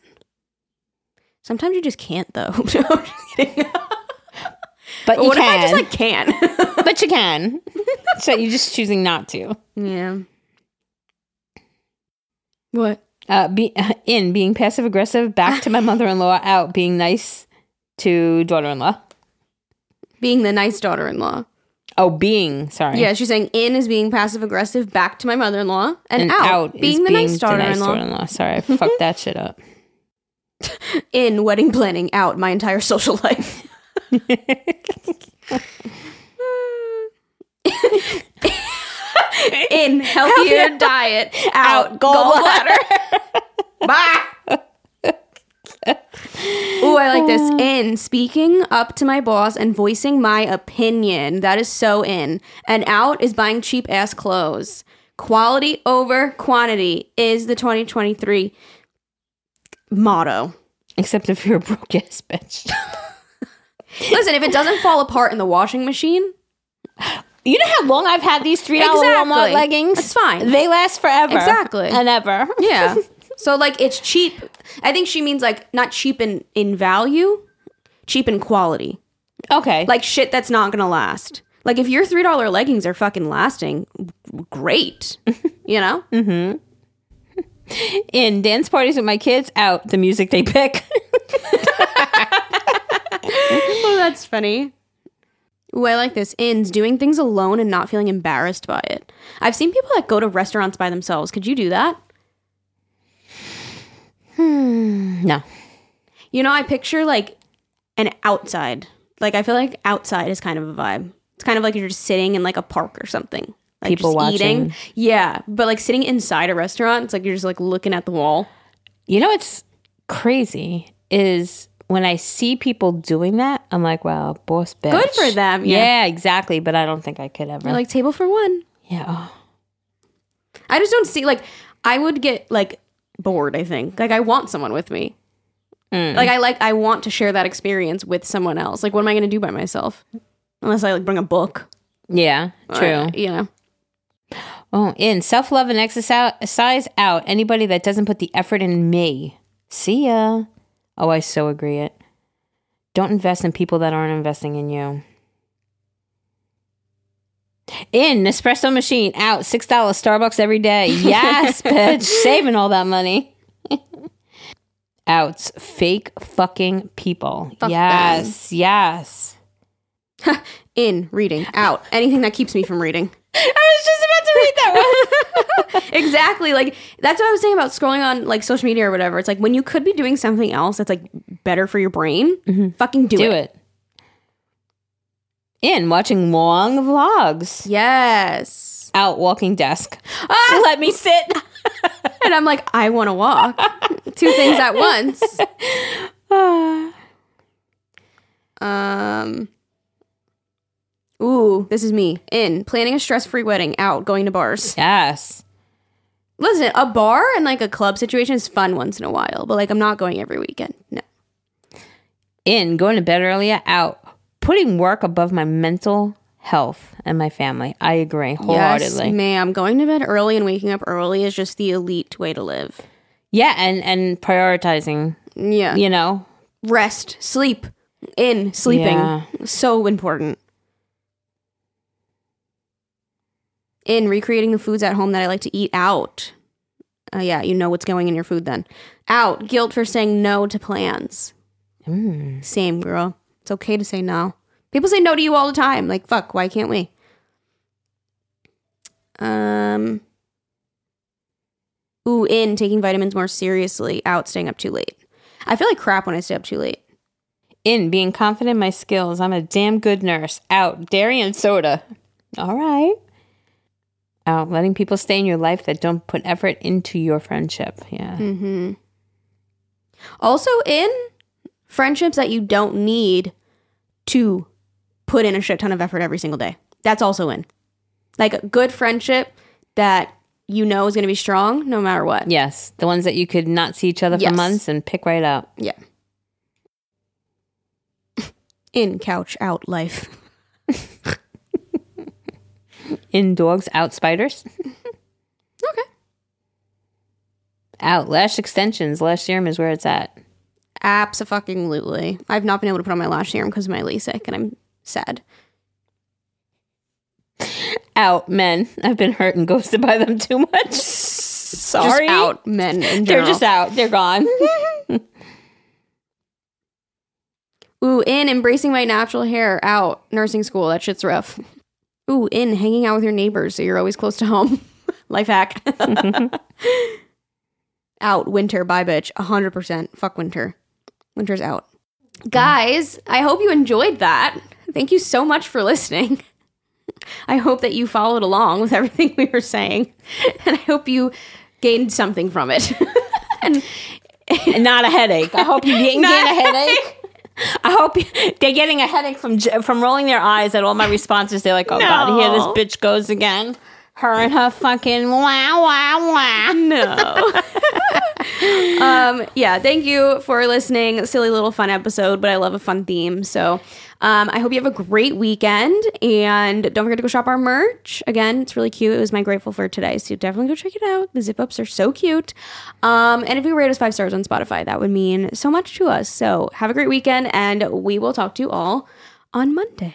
Sometimes you just can't though. [LAUGHS] No, I'm just kidding. [LAUGHS] But you what can. if I just like can? [LAUGHS] but you can. so you're just choosing not to. yeah. What? Uh, be in being passive aggressive. Back to my mother in law. Out being nice to daughter in law. Being the nice daughter in law. Oh, being sorry. Yeah, she's saying in is being passive aggressive back to my mother in law, and, and out, out, being is the nice daughter in daughter-in-law. Sorry, I fucked that shit up. [LAUGHS] In wedding planning, out my entire social life. [LAUGHS] in [LAUGHS] healthier diet, out, gallbladder. Bye. Ooh, I like this. [SIGHS] In speaking up to my boss and voicing my opinion. That is so in. And out is buying cheap ass clothes. Quality over quantity is the 2023 motto. Except if you're a broke ass bitch. [LAUGHS] Listen, if it doesn't fall apart in the washing machine, You know how long I've had these three dollar Exactly. Walmart leggings? It's fine. They last forever. Exactly. And ever. [LAUGHS] yeah. [LAUGHS] so like it's cheap. I think she means like not cheap in in value, cheap in quality. Okay. Like shit that's not gonna last. Like if your three dollar leggings are fucking lasting, great. You know? Mm-hmm. [LAUGHS] in dance parties with my kids, out the music they pick. [LAUGHS] oh, that's funny. Ooh, I like this. Ins doing things alone and not feeling embarrassed by it. I've seen people that go to restaurants by themselves. Could you do that? Hmm, no. You know, I picture like an outside. Like I feel like outside is kind of a vibe. It's kind of like you're just sitting in like a park or something. Like People just eating. Yeah. But like sitting inside a restaurant, it's like you're just like looking at the wall. You know what's crazy is when I see people doing that, I'm like, wow, boss bitch. Good for them, Yeah, yeah. exactly. But I don't think I could ever. You're like table for one. yeah. oh. I just don't see like I would get like bored, I think. Like I want someone with me. Mm. Like I like I want to share that experience with someone else. Like what am I gonna do by myself? Unless I like bring a book. Yeah, true. Uh, you know. Oh, in self love and exercise out. Anybody that doesn't put the effort in me. See ya. Oh, I so agree it. Don't invest in people that aren't investing in you. In Nespresso machine out six dollars Starbucks every day. Yes, [LAUGHS] bitch, saving all that money. Outs fake fucking people. Fuck yes, yes. [LAUGHS] In reading. Out. Anything that keeps me from reading. [LAUGHS] I was just about to read that one. [LAUGHS] exactly. Like that's what I was saying about scrolling on like social media or whatever. It's like when you could be doing something else that's like better for your brain, fucking do, it. Do it. it. In watching long vlogs. Yes. Out walking desk. Ah! [LAUGHS] Let me sit. And I'm like, I want to walk. Two things at once. Um. Ooh, this is me. In planning a stress-free wedding. Out going to bars. yes. Listen, a bar and like a club situation is fun once in a while, but like I'm not going every weekend. No. In going to bed earlier. Out putting work above my mental health and my family. I agree Yes, wholeheartedly. ma'am. Going to bed early and waking up early is just the elite way to live. yeah, and and prioritizing. Yeah. You know. Rest, sleep, in, sleeping. Yeah. So important. In recreating the foods at home that I like to eat out. Uh, yeah, you know what's going in your food then. Out, guilt for saying no to plans. Mm. Same, girl. It's okay to say no. People say no to you all the time. Like, fuck, why can't we? Um. Ooh, in taking vitamins more seriously. Out, staying up too late. I feel like crap when I stay up too late. In being confident in my skills. I'm a damn good nurse. Out dairy and soda. All right. Out letting people stay in your life that don't put effort into your friendship. Yeah. Mm-hmm. Also, in friendships that you don't need to put in a shit ton of effort every single day. That's also in. Like a good friendship that you know is going to be strong no matter what. Yes, the ones that you could not see each other Yes. for months and pick right up. Yeah. [LAUGHS] In couch out life. [LAUGHS] In dogs, out spiders. [LAUGHS] Okay. Out lash extensions. Lash serum is where it's at. Absolutely. I've not been able to put on my lash serum because of my LASIK, and I'm sad. Out men. I've been hurt and ghosted by them too much. [LAUGHS] Sorry. Just out men in They're general. just out. They're gone. [LAUGHS] Ooh, in embracing my natural hair. Out nursing school. That shit's rough. Ooh, in hanging out with your neighbors so you're always close to home. [LAUGHS] Life hack. [LAUGHS] out winter. Bye, bitch. 100%. Fuck winter. Winter's out. Guys, I hope you enjoyed that. Thank you so much for listening. [LAUGHS] I hope that you followed along with everything we were saying. And I hope you gained something from it. and not a headache. I hope you didn't a a headache. I hope [LAUGHS] they're getting a headache from from rolling their eyes at all my responses. They're like, "Oh God, here this bitch goes again." Her and her fucking wow wow wow. No. [LAUGHS] um, yeah, thank you for listening. Silly little fun episode, but I love a fun theme. So um, I hope you have a great weekend. And don't forget to go shop our merch. Again, it's really cute. It was my grateful for today. So definitely go check it out. The zip ups are so cute. Um, and if you rate us five stars on Spotify, that would mean so much to us. So have a great weekend, and we will talk to you all on Monday.